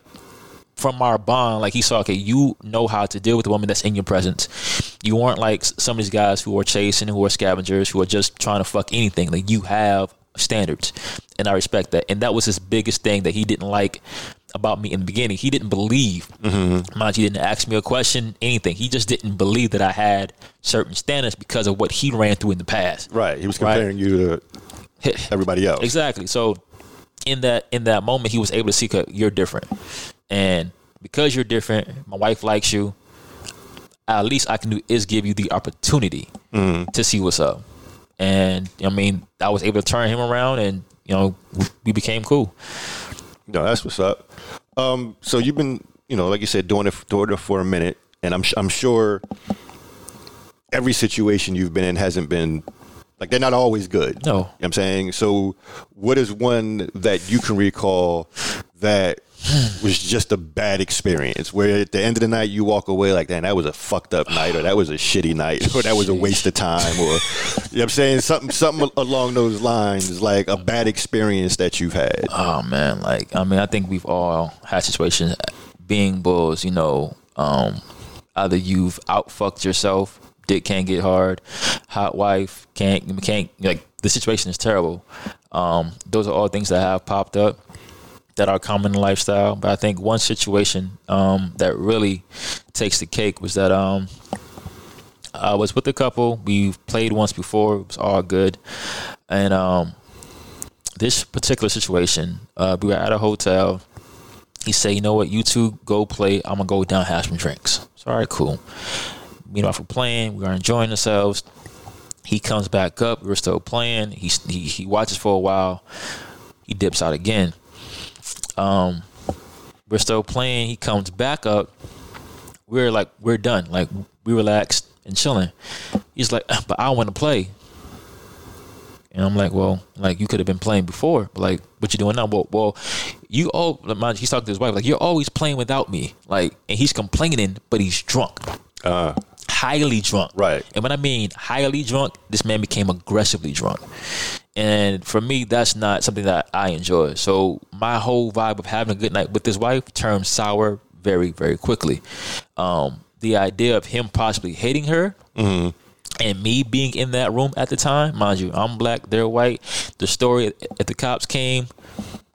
from our bond, like he saw, okay, you know how to deal with the woman that's in your presence. You aren't like some of these guys who are chasing, who are scavengers, who are just trying to fuck anything. Like you have standards, and I respect that. And that was his biggest thing that he didn't like about me in the beginning. He didn't believe. Mm-hmm. Mind you, he didn't ask me a question, anything. He just didn't believe that I had certain standards because of what he ran through in the past. Right. He was Right. comparing you to everybody else. Exactly. So in that in that moment, he was able to see you're different, and because you're different, my wife likes you. At least I can do is give you the opportunity to see what's up, and I mean I was able to turn him around, and you know we became cool. No, that's what's up. Um, so you've been, you know, like you said, doing it, doing it for a minute, and I'm, I'm sure every situation you've been in hasn't been like they're not always good. No. You know what I'm saying. So, what is one that you can recall that was just a bad experience? Where at the end of the night you walk away like, "Damn, that was a fucked up night," or "That was a shitty night," or "That was a waste of time," or you know what I'm saying something something along those lines, like a bad experience that you've had. Oh man, like I mean, I think we've all had situations being bulls. You know, um, either you've outfucked yourself, dick can't get hard, hot wife can't can't like the situation is terrible. Um, those are all things that have popped up. that are common in lifestyle. But I think one situation um, that really takes the cake was that um, I was with a couple. We played once before. It was all good, and um, this particular situation, uh, we were at a hotel. He said, "You know what? You two go play. I'm gonna go down have some drinks." So all right, cool. Meanwhile, we're playing. We are enjoying ourselves. He comes back up. We're still playing. He he, he watches for a while. He dips out again. Um, we're still playing. He comes back up. We're like we're done. Like we relaxed and chilling. He's like, but I want to play. And I'm like, well, like you could have been playing before, but like, what you doing now? Well, well, you all. He's talking to his wife, like you're always playing without me, like, and he's complaining, but he's drunk, Uh, highly drunk, Right. And when I mean highly drunk, this man became aggressively drunk, and for me, that's not something that I enjoy. So my whole vibe of having a good night with his wife turned sour very, very quickly. Um, the idea of him possibly hating her and me being in that room at the time, mind you, I'm black, they're white. The story at the cops came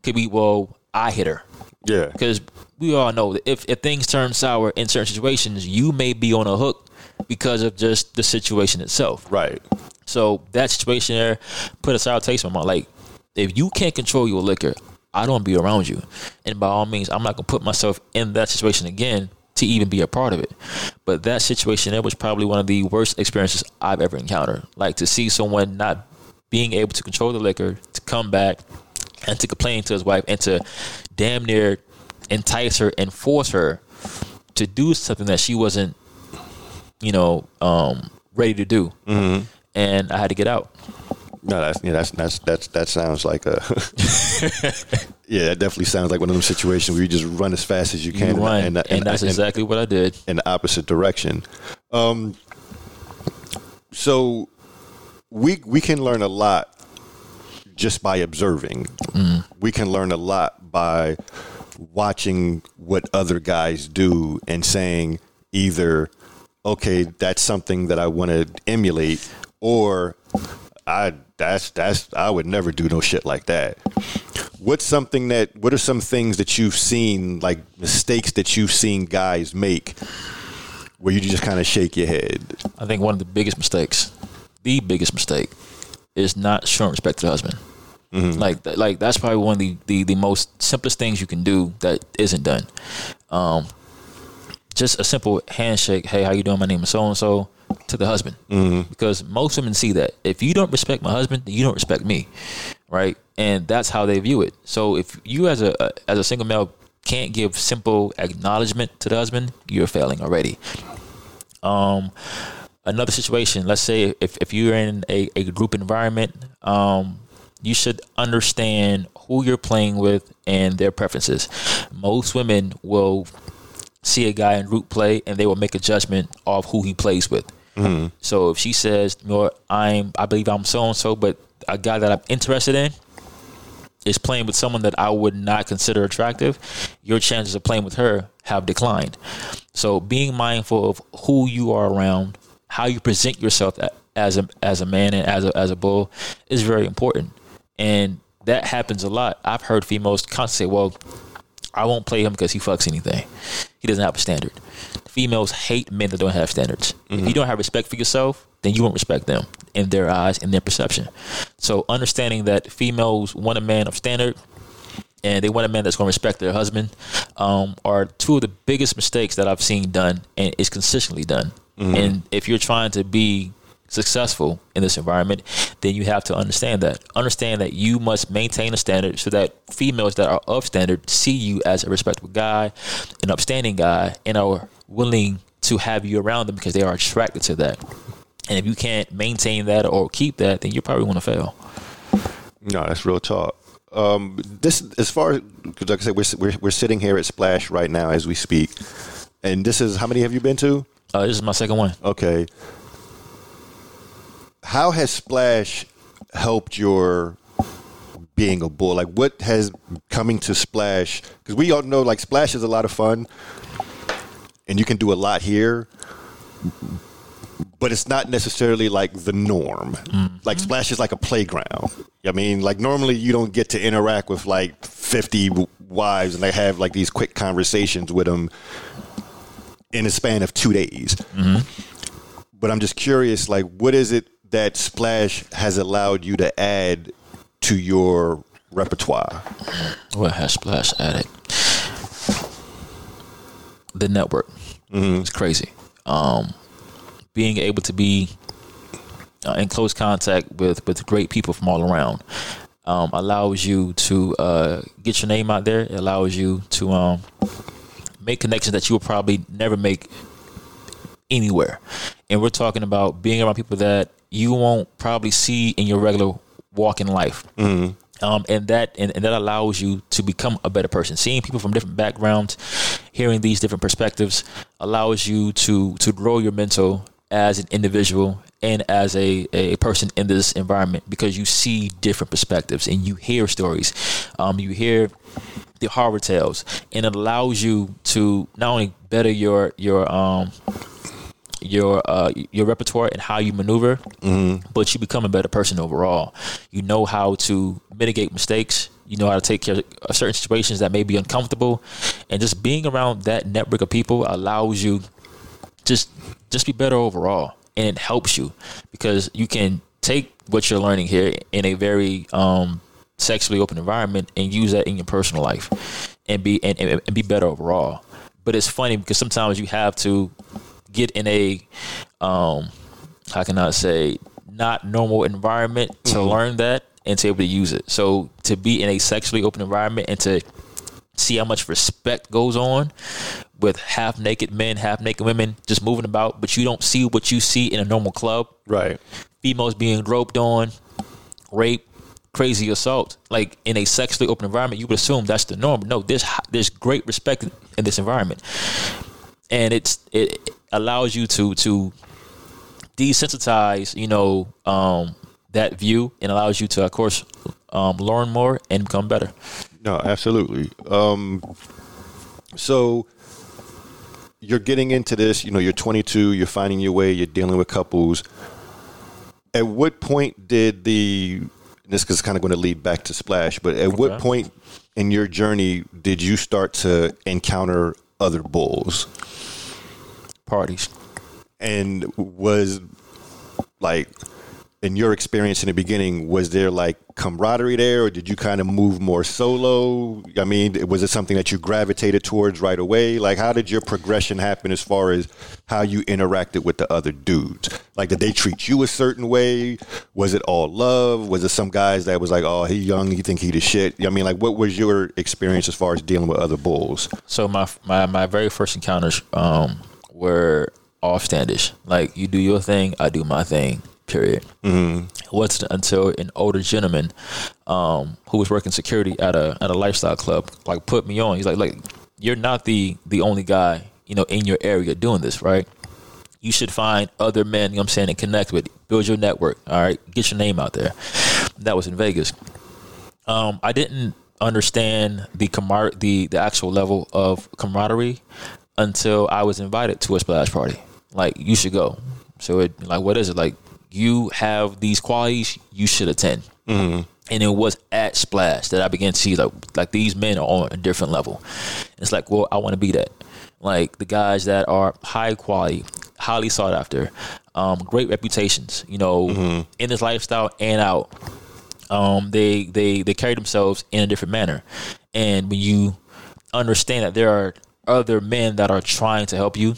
could be, well, I hit her. yeah. Because we all know that if, if things turn sour in certain situations, you may be on a hook because of just the situation itself. Right. So that situation there put a sour taste in my mouth. Like, if you can't control your liquor, I don't be around you. And by all means, I'm not gonna put myself in that situation again to even be a part of it. But that situation there was probably one of the worst experiences I've ever encountered. Like to see someone not being able to control the liquor, to come back and to complain to his wife and to damn near entice her and force her to do something that she wasn't, you know, um, ready to do. Mm-hmm. And I had to get out. No, that's yeah, that's that's that's that sounds like a yeah, that definitely sounds like one of those situations where you just run as fast as you You can, run, and, and, that's exactly what I did. in the opposite direction. Um, so we we can learn a lot just by observing. We can learn a lot by watching what other guys do and saying either, okay, that's something that I want to emulate, or I that's that's I would never do no shit like that. What's something that what are some things that you've seen like mistakes that you've seen guys make where you just kind of shake your head? I think one of the biggest mistakes, the biggest mistake, is not showing respect to the husband. Like, like that's probably one of the, the, the most simplest things you can do that isn't done. Um, just a simple handshake. Hey, how you doing? My name is so and so. To the husband, because most women see that if you don't respect my husband, then you don't respect me, right? And that's how they view it. So if you as a as a single male can't give simple acknowledgement to the husband, you're failing already um, another situation let's say if, if you're in a, a group environment um, you should understand who you're playing with and their preferences most women will see a guy in group play and they will make a judgment of who he plays with mm-hmm. so if she says you know i'm i believe i'm so and so but a guy that i'm interested in is playing with someone that I would not consider attractive, your chances of playing with her have declined. So being mindful of who you are around, how you present yourself as a as a man and as a as a bull is very important. And that happens a lot. I've heard females constantly say, "Well, I won't play him because he fucks anything. He doesn't have a standard." Females hate men that don't have standards. If you don't have respect for yourself, then you won't respect them in their eyes, in their perception. So understanding that females want a man of standard and they want a man that's going to respect their husband um, are two of the biggest mistakes that I've seen done and is consistently done. And if you're trying to be successful in this environment, then you have to understand that. Understand that you must maintain a standard so that females that are of standard see you as a respectable guy, an upstanding guy, and are willing to have you around them because they are attracted to that. And if you can't maintain that or keep that, then you're probably going to fail. No, that's real talk. Um, this, as far as, like I said, we're, we're, we're sitting here at Splash right now as we speak. And this is, how many have you been to? Uh, this is my second one. Okay. How has Splash helped your being a bull? Like, what has coming to Splash? Because we all know, like, Splash is a lot of fun, and you can do a lot here. but it's not necessarily like the norm. Mm-hmm. Like Splash is like a playground. I mean, like normally you don't get to interact with like 50 wives and they have like these quick conversations with them in a span of two days. Mm-hmm. But I'm just curious, like, what is it that Splash has allowed you to add to your repertoire? What has Splash added? The network. It's crazy. Um, being able to be uh, in close contact with with great people from all around um, allows you to uh, get your name out there. It allows you to um, make connections that you will probably never make anywhere. And we're talking about being around people that you won't probably see in your regular walk in life. Um, and that and, and that allows you to become a better person. Seeing people from different backgrounds, hearing these different perspectives, allows you to to grow your mental as an individual and as a, a person in this environment because you see different perspectives and you hear stories. Um, you hear the horror tales, and it allows you to not only better your your um your uh your repertoire and how you maneuver, but you become a better person overall. You know how to mitigate mistakes. You know how to take care of certain situations that may be uncomfortable, and just being around that network of people allows you just just be better overall, and it helps you because you can take what you're learning here in a very um sexually open environment and use that in your personal life and be and, and, and be better overall. But it's funny because sometimes you have to get in a um how can I say not normal environment to learn that and to be able to use it. So to be in a sexually open environment and to see how much respect goes on with half naked men, half naked women just moving about, but you don't see what you see in a normal club. Right. Females being groped on, rape, crazy assault. Like in a sexually open environment, you would assume that's the norm. No, there's there's great respect in this environment, and it's it allows you to to desensitize, you know, um, that view, and allows you to, of course, um, learn more and become better. No, absolutely. Um, so you're getting into this, you know, you're 22, you're finding your way, you're dealing with couples. At what point did the, this is kind of going to lead back to Splash, but at what point in your journey did you start to encounter other bulls? Parties. And was like, in your experience in the beginning, was there like camaraderie there, or did you kind of move more solo? I mean, was it something that you gravitated towards right away? Like, how did your progression happen as far as how you interacted with the other dudes? Like, did they treat you a certain way? Was it all love? Was it some guys that was like, oh, he young, he think he the shit? I mean, like, what was your experience as far as dealing with other bulls? So my my my very first encounters um, were off standish. Like you do your thing, I do my thing. Period. Mm-hmm. Wasn't until an older gentleman um, who was working security at a at a lifestyle club like put me on. He's like, like you're not the the only guy you know in your area doing this, right? You should find other men. You know what I'm saying and connect with. Build your network. All right, get your name out there. That was in Vegas um, I didn't understand the camar- the the actual level of camaraderie until I was invited to a splash party. Like you should go. So it like what is it like? You have these qualities, you should attend. And it was at Splash that I began to see like like these men are on a different level. It's like, well, I want to be that. Like the guys that are high quality, highly sought after, um, great reputations. You know, in this lifestyle and out um, they they they carry themselves in a different manner. And when you understand that there are other men that are trying to help you,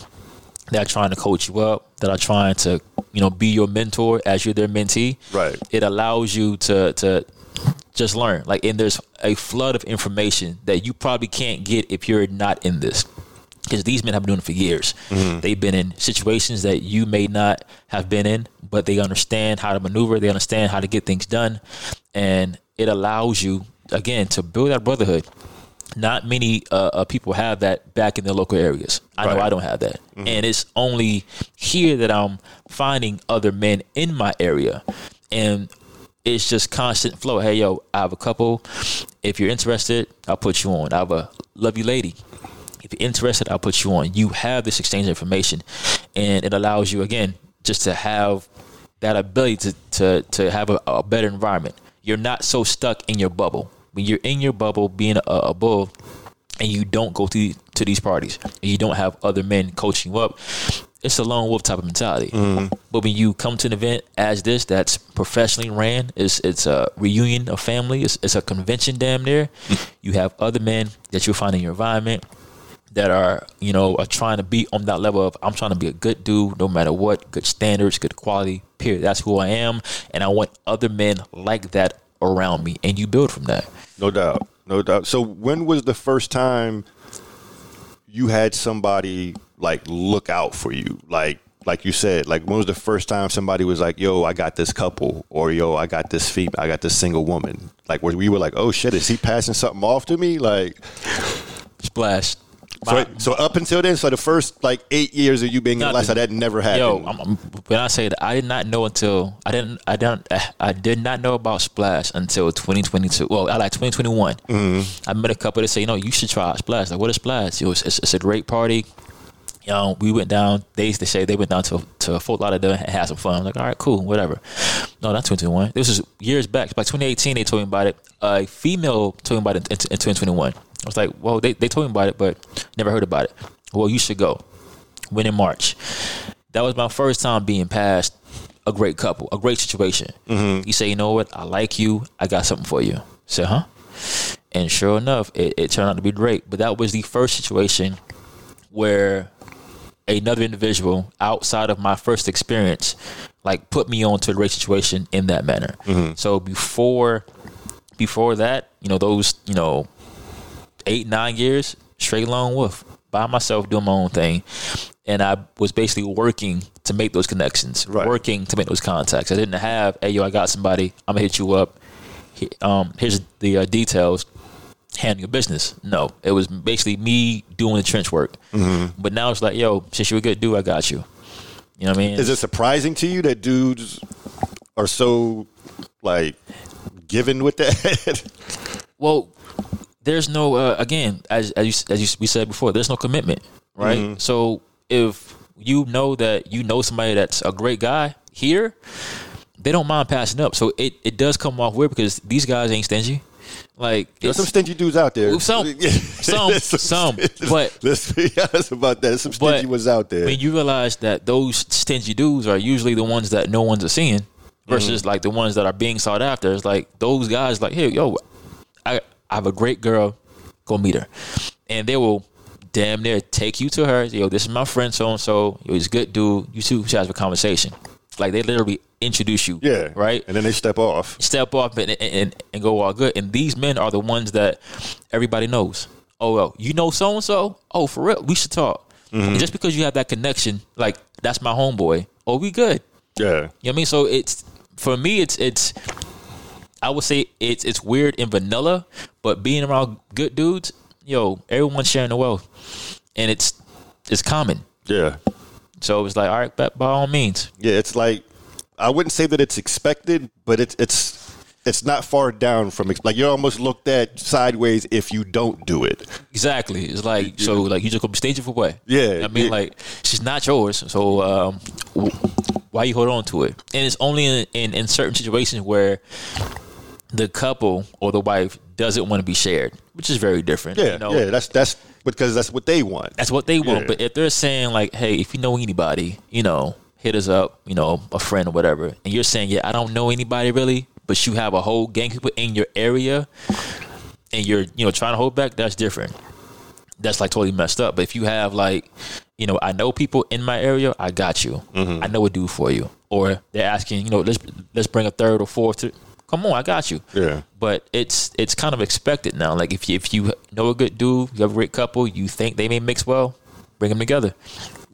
that are trying to coach you up, that are trying to you know be your mentor as you're their mentee, Right. It allows you to to just learn. Like, and there's a flood of information that you probably can't get if you're not in this. Because these men have been doing it for years. Mm-hmm. They've been in situations that you may not have been in, but they understand how to maneuver. They understand how to get things done, and it allows you again to build that brotherhood. Not many uh, uh, people have that back in their local areas. I know I don't have that, and it's only here that I'm finding other men in my area, and it's just constant flow. Hey, yo, I have a couple. If you're interested, I'll put you on. I have a lovely lady. If you're interested, I'll put you on. You have this exchange of information, and it allows you again just to have that ability to to to have a, a better environment. You're not so stuck in your bubble. When you're in your bubble, being a, a bull, and you don't go to to these parties, and you don't have other men coaching you up, it's a lone wolf type of mentality. Mm-hmm. But when you come to an event as this, that's professionally ran, it's it's a reunion of family, it's, it's a convention damn near. You have other men that you'll find in your environment that are you know are trying to be on that level of I'm trying to be a good dude no matter what, good standards, good quality. Period. That's who I am, and I want other men like that around me, and you build from that. No doubt. No doubt. So when was the first time you had somebody like look out for you? Like like you said, like when was the first time somebody was like, "Yo, I got this couple," or "Yo, I got this female, I got this single woman." Like where we were like, "Oh shit, is he passing something off to me?" Like Splash. So, so up until then, so the first like eight years of you being in lifestyle, that never happened. Yo, I'm, I'm, when I say that, I did not know until I didn't, I didn't, I did not know about Splash until 2022. Well, I like 2021. Mm-hmm. I met a couple that say, you know, you should try out Splash. Like, what is Splash? It was, it's, it's a great party. You know, we went down. They used to say they went down to to Fort Lauderdale and had some fun. I'm like, all right, cool, whatever. No, not 2021. This was years back. Like 2018, they told me about it. A female told me about it in, in 2021. I was like, well, they they told me about it, but never heard about it. Well, you should go. Went in March. That was my first time being past a great couple, a great situation. Mm-hmm. You say, you know what? I like you. I got something for you. I said, huh? And sure enough, it, it turned out to be great. But that was the first situation where another individual outside of my first experience like put me onto a great situation in that manner. Mm-hmm. So before before that, you know, those, you know, eight, nine years, straight lone wolf, by myself doing my own thing. And I was basically working to make those connections, Right. working to make those contacts. I didn't have, hey, yo, I got somebody, I'm gonna hit you up. Um, here's the uh, details. Handling your business. No, it was basically me doing the trench work. But now it's like, yo, since you're a good dude, I got you. You know what I mean? Is it surprising to you that dudes are so like given with that? Well, there's no uh, again as as you, as you, we said before, there's no commitment, right? So if you know that you know somebody that's a great guy here, they don't mind passing up. So it, it does come off weird because these guys ain't stingy. Like There's some stingy dudes out there. Some- some- There's some, but- let's be honest about that. There's some stingy ones out there. when you realize that those stingy dudes are usually the ones that no one's seeing versus like the ones that are being sought after. It's like those guys like, hey, yo, I, I have a great girl, go meet her. And they will damn near take you to her. Yo, this is my friend so and so. Yo, he's a good dude. You two should have a conversation. Like they literally introduce you. yeah, Right? And then they step off. step off and, and and go all good. And these men are the ones that everybody knows. Oh well, you know so and so. Oh, for real, we should talk. And just because you have that connection, like that's my homeboy. Oh, we good. Yeah, You know what I mean? So it's for me, it's it's. I would say it's it's weird in vanilla, but being around good dudes, yo, everyone's sharing the wealth, and it's it's common. yeah, So it's like, all right, by, by all means, yeah. It's like I wouldn't say that it's expected, but it's it's it's not far down from like you're almost looked at sideways if you don't do it. Exactly. It's like so like you just gonna be staging for what? Yeah, I mean yeah. like she's not yours, so um, why you hold on to it? And it's only in, in in certain situations where the couple or the wife doesn't want to be shared, which is very different. Yeah, you know? yeah. That's that's because that's what they want. That's what they want. Yeah. But if they're saying like, hey, if you know anybody, you know, hit us up, you know, a friend or whatever, and you're saying, yeah, I don't know anybody really, but you have a whole gang of people in your area, and you're you know trying to hold back, that's different. That's like totally messed up. But if you have like, you know, I know people in my area, I got you. Mm-hmm. I know a dude for you. Or they're asking, you know, let's let's bring a third or fourth. To, come on, I got you Yeah, but it's it's kind of expected now. Like if you, if you know a good dude, you have a great couple, you think they may mix well, bring them together.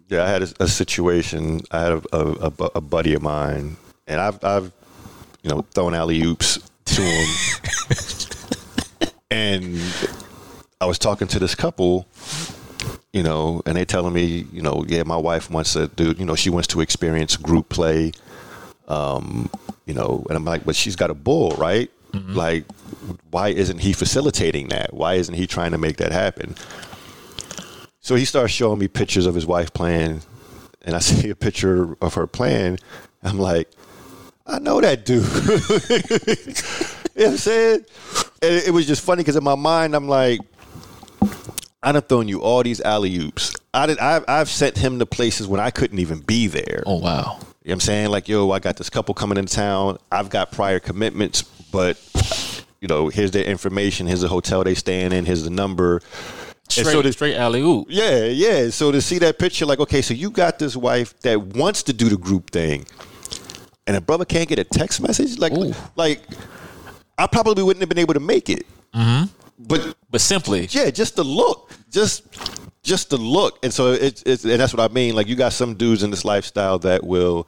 yeah. I had a, a situation. I had a, a, a a buddy of mine, and I've I've you know thrown alley oops to him, and I was talking to this couple. You know, and they telling me, you know, yeah, my wife wants to do, you know, she wants to experience group play. Um, you know, and I'm like, but she's got a bull, right? Like, why isn't he facilitating that? Why isn't he trying to make that happen? So he starts showing me pictures of his wife playing and I see a picture of her playing. I'm like, I know that dude. you know what I'm saying? And it, was just funny because in my mind, I'm like, I done thrown you all these alley oops. I did. I've, I've sent him to places when I couldn't even be there. Oh wow. You know what I'm saying? Like, yo, I got this couple coming into town. I've got prior commitments, but you know, here's their information. Here's the hotel they staying in. Here's the number. Straight, so the- straight alley oop. Yeah, yeah. So to see that picture, like, okay, so you got this wife that wants to do the group thing, and a brother can't get a text message. Like, Ooh. like, I probably wouldn't have been able to make it. Mm-hmm. But But simply, yeah, just the look, just just the look, and so it's, it's and that's what I mean. Like, you got some dudes in this lifestyle that will,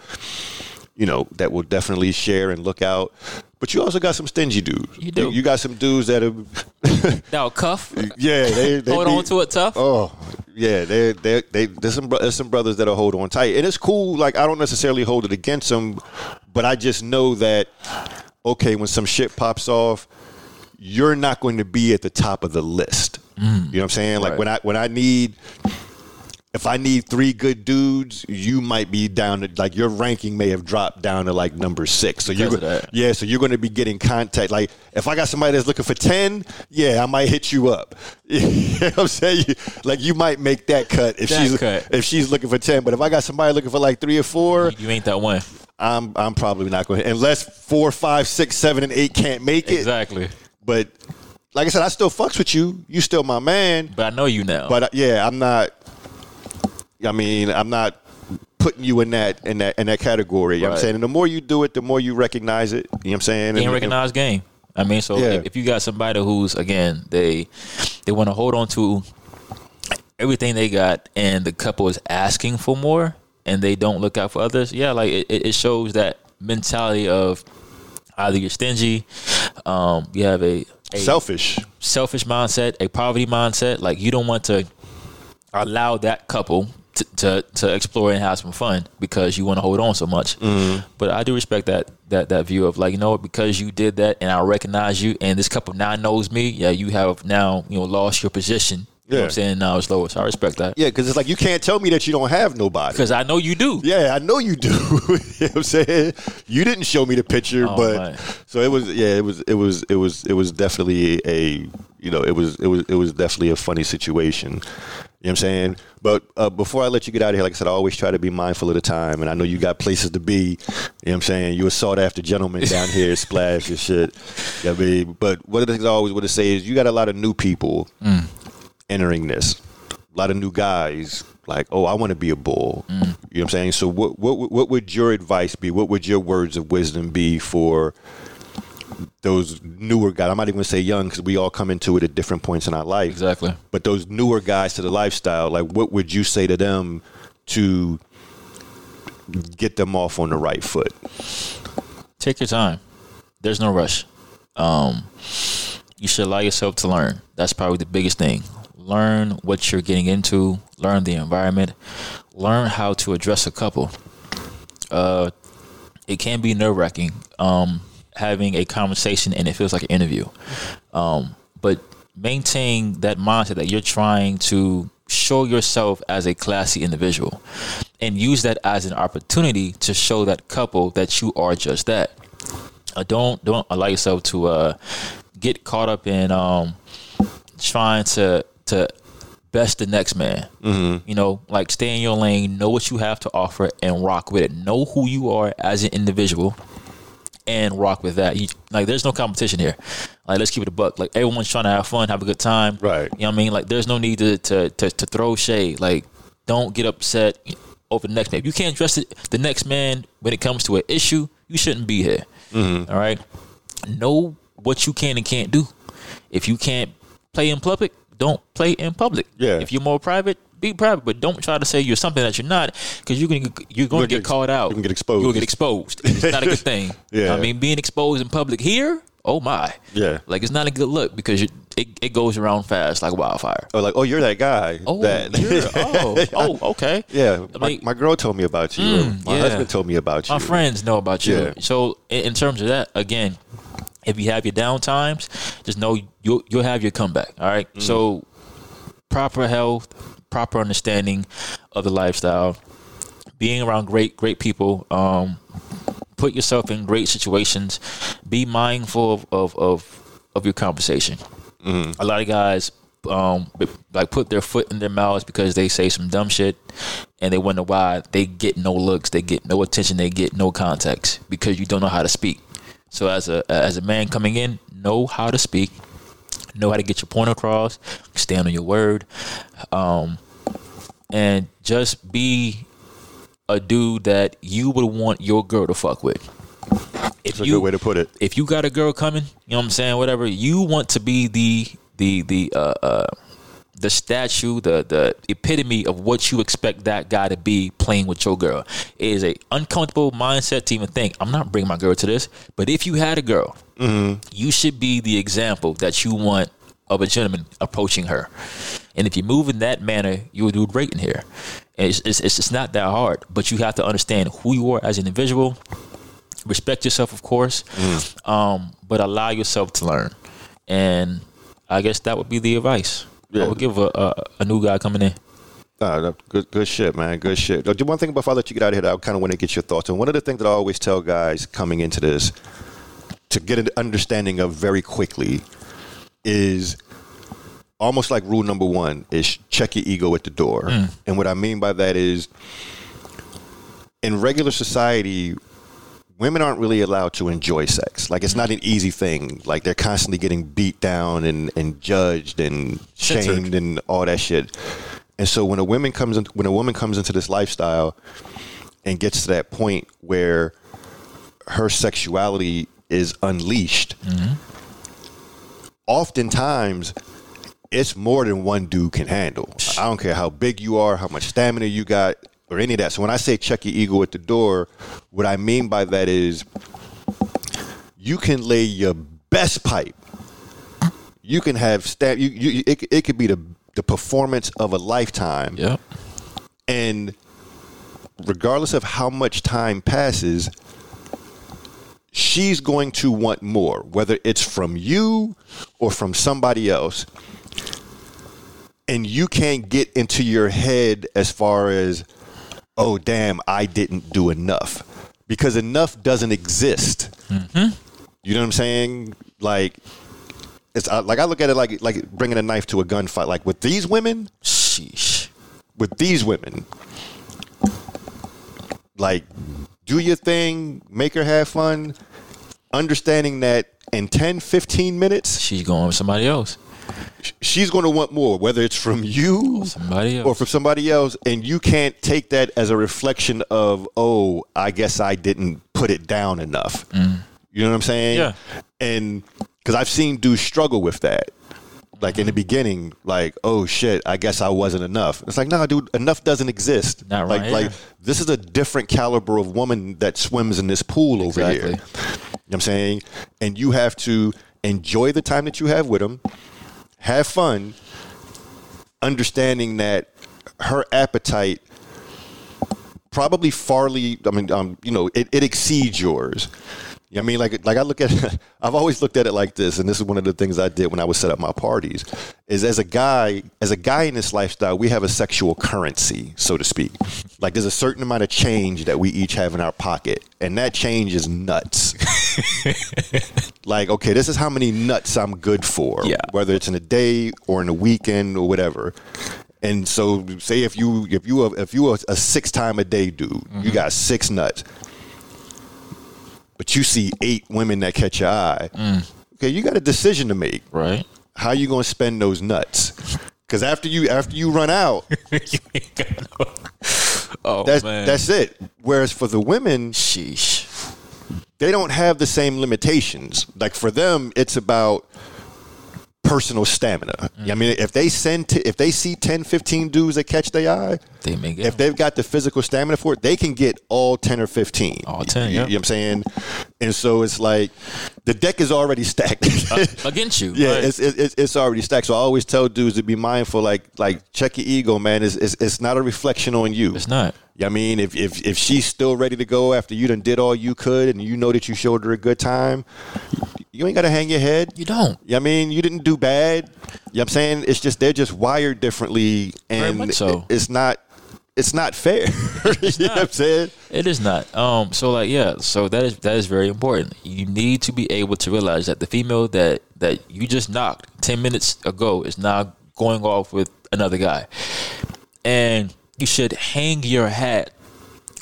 you know, that will definitely share and look out. But you also got some stingy dudes. You do. You got some dudes that are, now cuff. yeah, they, they Hold be- on to it tough. Oh, yeah, they they they there's some there's some brothers that'll hold on tight, and it's cool. Like I don't necessarily hold it against them, but I just know that okay, when some shit pops off, you're not going to be at the top of the list. Mm. You know what I'm saying? Like Right. when I when I need. If I need three good dudes, you might be down to like your ranking may have dropped down to like number six. So you're Because of yeah, so you're going to be getting contact. Like if I got somebody that's looking for ten, yeah, I might hit you up. you know what I'm saying? Like you might make that cut if That she's cut. if she's looking for ten. But if I got somebody looking for like three or four, You ain't that one. I'm I'm probably not going to unless four, five, six, seven, and eight can't make it. Exactly. But like I said, I still fucks with you. You still my man. But I know you now. But uh, yeah, I'm not. I mean, I'm not putting you in that in that in that category. You know what I'm Right. saying? And the more you do it, the more you recognize it. You know what I'm saying? Game And- recognized game. I mean, so Yeah. if, if you got somebody who's again they they want to hold on to everything they got, and the couple is asking for more, and they don't look out for others, yeah, like it, it shows that mentality of either you're stingy, um, you have a selfish. selfish mindset, a poverty mindset. Like you don't want to allow that couple to, to, to explore and have some fun because you want to hold on so much. Mm-hmm. But I do respect that that that view of like you know because you did that and I recognize you and this couple now knows me. Yeah, you have now you know lost your position. You know what I'm saying? Now it's lower. So I respect that. Yeah, because it's like you can't tell me that you don't have nobody. Because I know you do. Yeah, I know you do. you know what I'm saying? You didn't show me the picture, Oh, but man. so it was yeah, it was it was it was it was definitely a you know, it was it was it was definitely a funny situation. You know what I'm saying? But uh, before I let you get out of here, like I said, I always try to be mindful of the time, and I know you got places to be. You know what I'm saying? You're a sought after gentleman down here, splash and shit. Yeah, I mean, but one of the things I always want to say is you got a lot of new people entering this. A lot of new guys like, oh, I want to be a bull. You know what I'm saying? So what what what would your advice be? What would your words of wisdom be for those newer guys? I'm not even gonna say young because we all come into it at different points in our life. Exactly. But those newer guys to the lifestyle, like what would you say to them to get them off on the right foot? Take your time. There's no rush. Um, you should allow yourself to learn. That's probably the biggest thing. Learn what you're getting into. Learn the environment. Learn how to address a couple. Uh, it can be nerve wracking um, having a conversation and it feels like an interview. Um, but maintain that mindset that you're trying to show yourself as a classy individual and use that as an opportunity to show that couple that you are just that. Uh, don't don't allow yourself to uh, get caught up in um, trying to to best the next man. Mm-hmm. You know, like stay in your lane, know what you have to offer, and rock with it. Know who you are as an individual, and rock with that. You, like, there's no competition here. Like, let's keep it a buck. Like, everyone's trying to have fun, have a good time. Right. You know what I mean? Like, there's no need to to to, to throw shade. Like, don't get upset over the next man. If you can't address it, the next man when it comes to an issue, you shouldn't be here. Mm-hmm. All right. Know what you can and can't do. If you can't play in public, don't play in public. Yeah. If you're more private, be private, but don't try to say you're something that you're not, because you're gonna you're going to get get called out. you can get exposed. You'll get exposed. It's not a good thing. Yeah. I mean, being exposed in public here, oh my. Yeah. Like it's not a good look because it it goes around fast like wildfire. Oh, like, oh, you're that guy. Oh, that. oh, oh, okay. Yeah, I my, mean- my girl told me about you. Mm, my yeah. husband told me about you. My friends know about you. Yeah. So in, in terms of that, again, if you have your down times, just know you'll you'll have your comeback. All right. Mm. So proper health, proper understanding of the lifestyle. being around great great people. Um, put yourself in great situations. Be mindful of of of, of your conversation. A lot of guys um like put their foot in their mouths because they say some dumb shit and they wonder why they get no looks, they get no attention, they get no context because you don't know how to speak. So as a as a man coming in, know how to speak, know how to get your point across, stand on your word, um, and just be a dude that you would want your girl to fuck with. If That's a good way to put it. if you got a girl coming, you know what I'm saying, whatever, you want to be the the the uh uh the statue, the the epitome of what you expect that guy to be playing with your girl. It is a uncomfortable mindset to even think, I'm not bringing my girl to this. But if you had a girl, you should be the example that you want of a gentleman approaching her. And if you move in that manner, you will do great in here. It's, it's, it's not that hard, but you have to understand who you are as an individual. Respect yourself, of course, um, but allow yourself to learn. And I guess that would be the advice I Yeah. would give a, a, a new guy coming in. No, good, good shit, man. Good shit. Uh, One thing before I let you get out of here, that I kind of want to get your thoughts on. One of the things that I always tell guys coming into this to get an understanding of very quickly is almost like rule number one is check your ego at the door. And what I mean by that is in regular society, women aren't really allowed to enjoy sex. Like it's not an easy thing. Like they're constantly getting beat down and, and judged and Censored. shamed and all that shit. And so when a woman comes in, when a woman comes into this lifestyle and gets to that point where her sexuality is unleashed, oftentimes it's more than one dude can handle. I don't care how big you are, how much stamina you got, or any of that. So when I say check your ego at the door, what I mean by that is you can lay your best pipe. You can have stab. You, you it, it could be the the performance of a lifetime, Yep. and regardless of how much time passes, she's going to want more, whether it's from you or from somebody else. And you can't get into your head as far as, oh, damn, I didn't do enough. Because enough doesn't exist. You know what I'm saying? Like, it's uh, like I look at it like like bringing a knife to a gunfight. Like with these women, Sheesh. with these women, like do your thing, make her have fun, understanding that in 10, 15 minutes, She's going with somebody else. Sh- she's going to want more, whether it's from you else. or from somebody else. And you can't take that as a reflection of, oh, I guess I didn't put it down enough. Mm. You know what I'm saying? Yeah. And because I've seen dudes struggle with that. Like in the beginning, like, oh shit, I guess I wasn't enough. It's like, no, dude, enough doesn't exist. Not like, right like here. this is a different caliber of woman that swims in this pool over here. You know what I'm saying? And you have to enjoy the time that you have with them, have fun, understanding that her appetite probably farly I mean um, you know it, it exceeds yours. You know what I mean like like I look at I've always looked at it like this and this is one of the things I did when I would set up my parties is as a guy as a guy in this lifestyle we have a sexual currency so to speak. Like there's a certain amount of change that we each have in our pocket and that change is nuts. like okay this is how many nuts I'm good for Yeah. whether it's in a day or in a weekend or whatever. And so, say if you if you if you are a six time a day dude, you mm-hmm. got six nuts, but you see eight women that catch your eye. Mm. Okay, you got a decision to make. right? How you going to spend those nuts? Because after you after you run out, oh that's man. that's it. Whereas for the women, Sheesh. they don't have the same limitations. Like for them, it's about personal stamina. I mean, if they send t- if they see 10, 15 dudes that catch their eye, They may get if they've got the physical stamina for it, they can get all 10 or 15. All 10, You, yeah. you know what I'm saying? And so it's like the deck is already stacked. Uh, against you. yeah, right. it's, it's it's already stacked. So I always tell dudes to be mindful, like like check your ego, man. It's, it's, it's not a reflection on you. it's not. Yeah, I mean, if, if if she's still ready to go after you done did all you could and you know that you showed her a good time, you ain't got to hang your head. You don't. Yeah, I mean, you didn't do bad. You know what I'm saying? It's just they're just wired differently and so. it's not it's not fair. you know what I'm saying? It is not. Um. So like, yeah. So that is that is very important. You need to be able to realize that the female that that you just knocked ten minutes ago is now going off with another guy, and you should hang your hat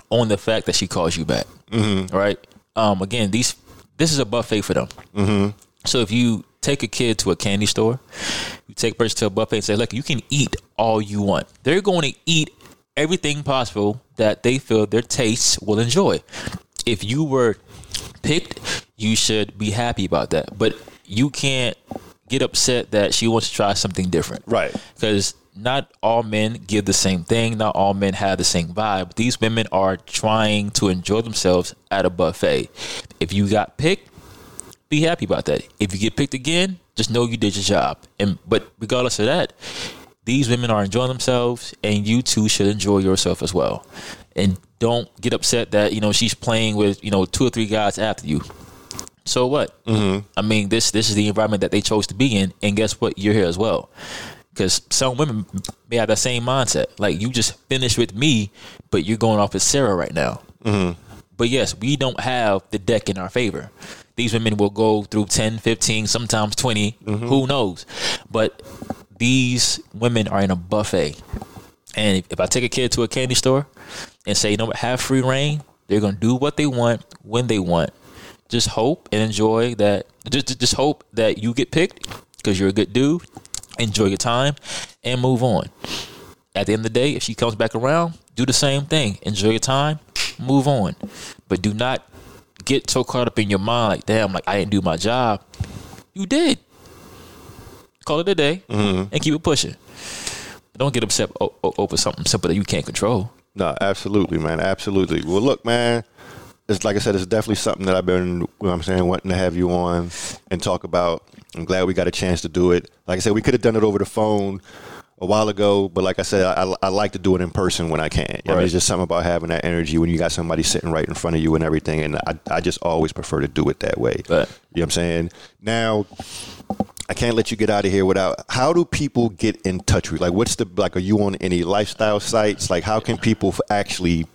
on the fact that she calls you back. Mm-hmm. Right. Um. Again, these this is a buffet for them. Mm-hmm. So if you take a kid to a candy store, you take a person to a buffet and say, "Look, you can eat all you want." They're going to eat everything possible that they feel their tastes will enjoy. If you were picked, you should be happy about that. But you can't get upset that she wants to try something different. Right. Because not all men give the same thing. Not all men have the same vibe. These women are trying to enjoy themselves at a buffet. If you got picked, be happy about that. If you get picked again, just know you did your job. And but regardless of that, these women are enjoying themselves, and you too should enjoy yourself as well. And don't get upset that you know she's playing with you know two or three guys after you. So what? Mm-hmm. I mean, this this is the environment that they chose to be in, and guess what? You're here as well. Because some women may have that same mindset. Like you just finished with me, but you're going off with Sarah right now. Mm-hmm. But yes, we don't have the deck in our favor. These women will go through 10, 15, sometimes 20, mm-hmm. who knows. But these women are in a buffet. And if, I take a kid to a candy store and say, you know what, have free reign, they're to do what they want when they want. Just hope and enjoy that. Just, just hope that you get picked because you're a good dude. Enjoy your time and move on. At the end of the day, if she comes back around, do the same thing. Enjoy your time, move on. But do not get so caught up in your mind, like, damn, like I didn't do my job. You did. Call it a day mm-hmm. and keep it pushing. But don't get upset over something simple that you can't control. No, absolutely, man. Absolutely. Well, look, man. It's like I said, it's definitely something that I've been, you know I'm saying, wanting to have you on and talk about. I'm glad we got a chance to do it. Like I said, we could have done it over the phone a while ago, but like I said, I, I like to do it in person when I can. Right. I mean, it's just something about having that energy when you got somebody sitting right in front of you and everything. And I, I just always prefer to do it that way. Right. You know what I'm saying? Now, I can't let you get out of here without. How do people get in touch with you? Like, what's the like? Are you on any lifestyle sites? Like, how can people actually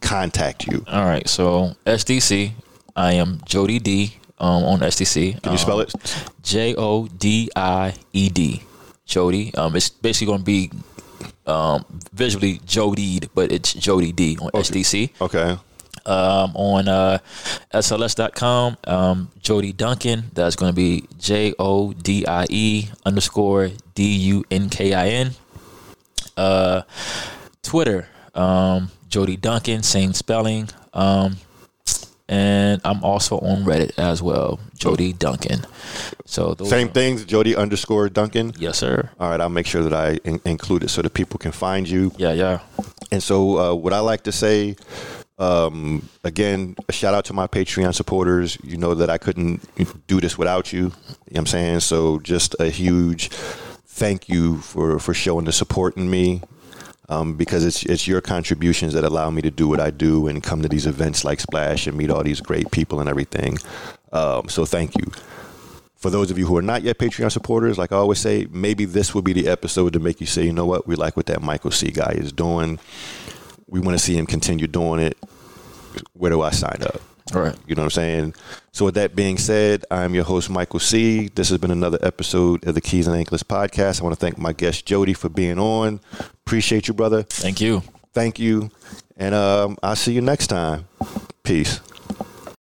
contact you? All right. So SDC, I am Jodie D um, on SDC. Can you spell it? Um, J O D I E D. Jodie. Um, it's basically going to be um, visually Jodied, but it's Jodie D on okay. SDC. Okay. Um, on uh, SLS.com, um, Jodie Dunkin, That's going to be J O D I E underscore D U N K I N. Uh, Twitter, um, Jodie Dunkin, same spelling. Um, and I'm also on Reddit as well, Jodie Dunkin. So same are, things, Jodie underscore Dunkin. Yes, sir. All right, I'll make sure that I in- include it so that people can find you. Yeah, yeah. And so, uh, what I like to say, um, again, a shout out to my Patreon supporters. You know that I couldn't do this without you. You know what I'm saying? So, just a huge thank you for for showing the support in me um, because it's it's your contributions that allow me to do what I do and come to these events like Splash and meet all these great people and everything. Um, so thank you. For those of you who are not yet Patreon supporters, like I always say, maybe this will be the episode to make you say, you know what, we like what that Michael C guy is doing. We want to see him continue doing it. Where do I sign up? All right. You know what I'm saying? So, with that being said, I'm your host, Michael C. This has been another episode of the Keys and Anklets podcast. I want to thank my guest, Jodie, for being on. Appreciate you, brother. Thank you. Thank you. And um, I'll see you next time. Peace.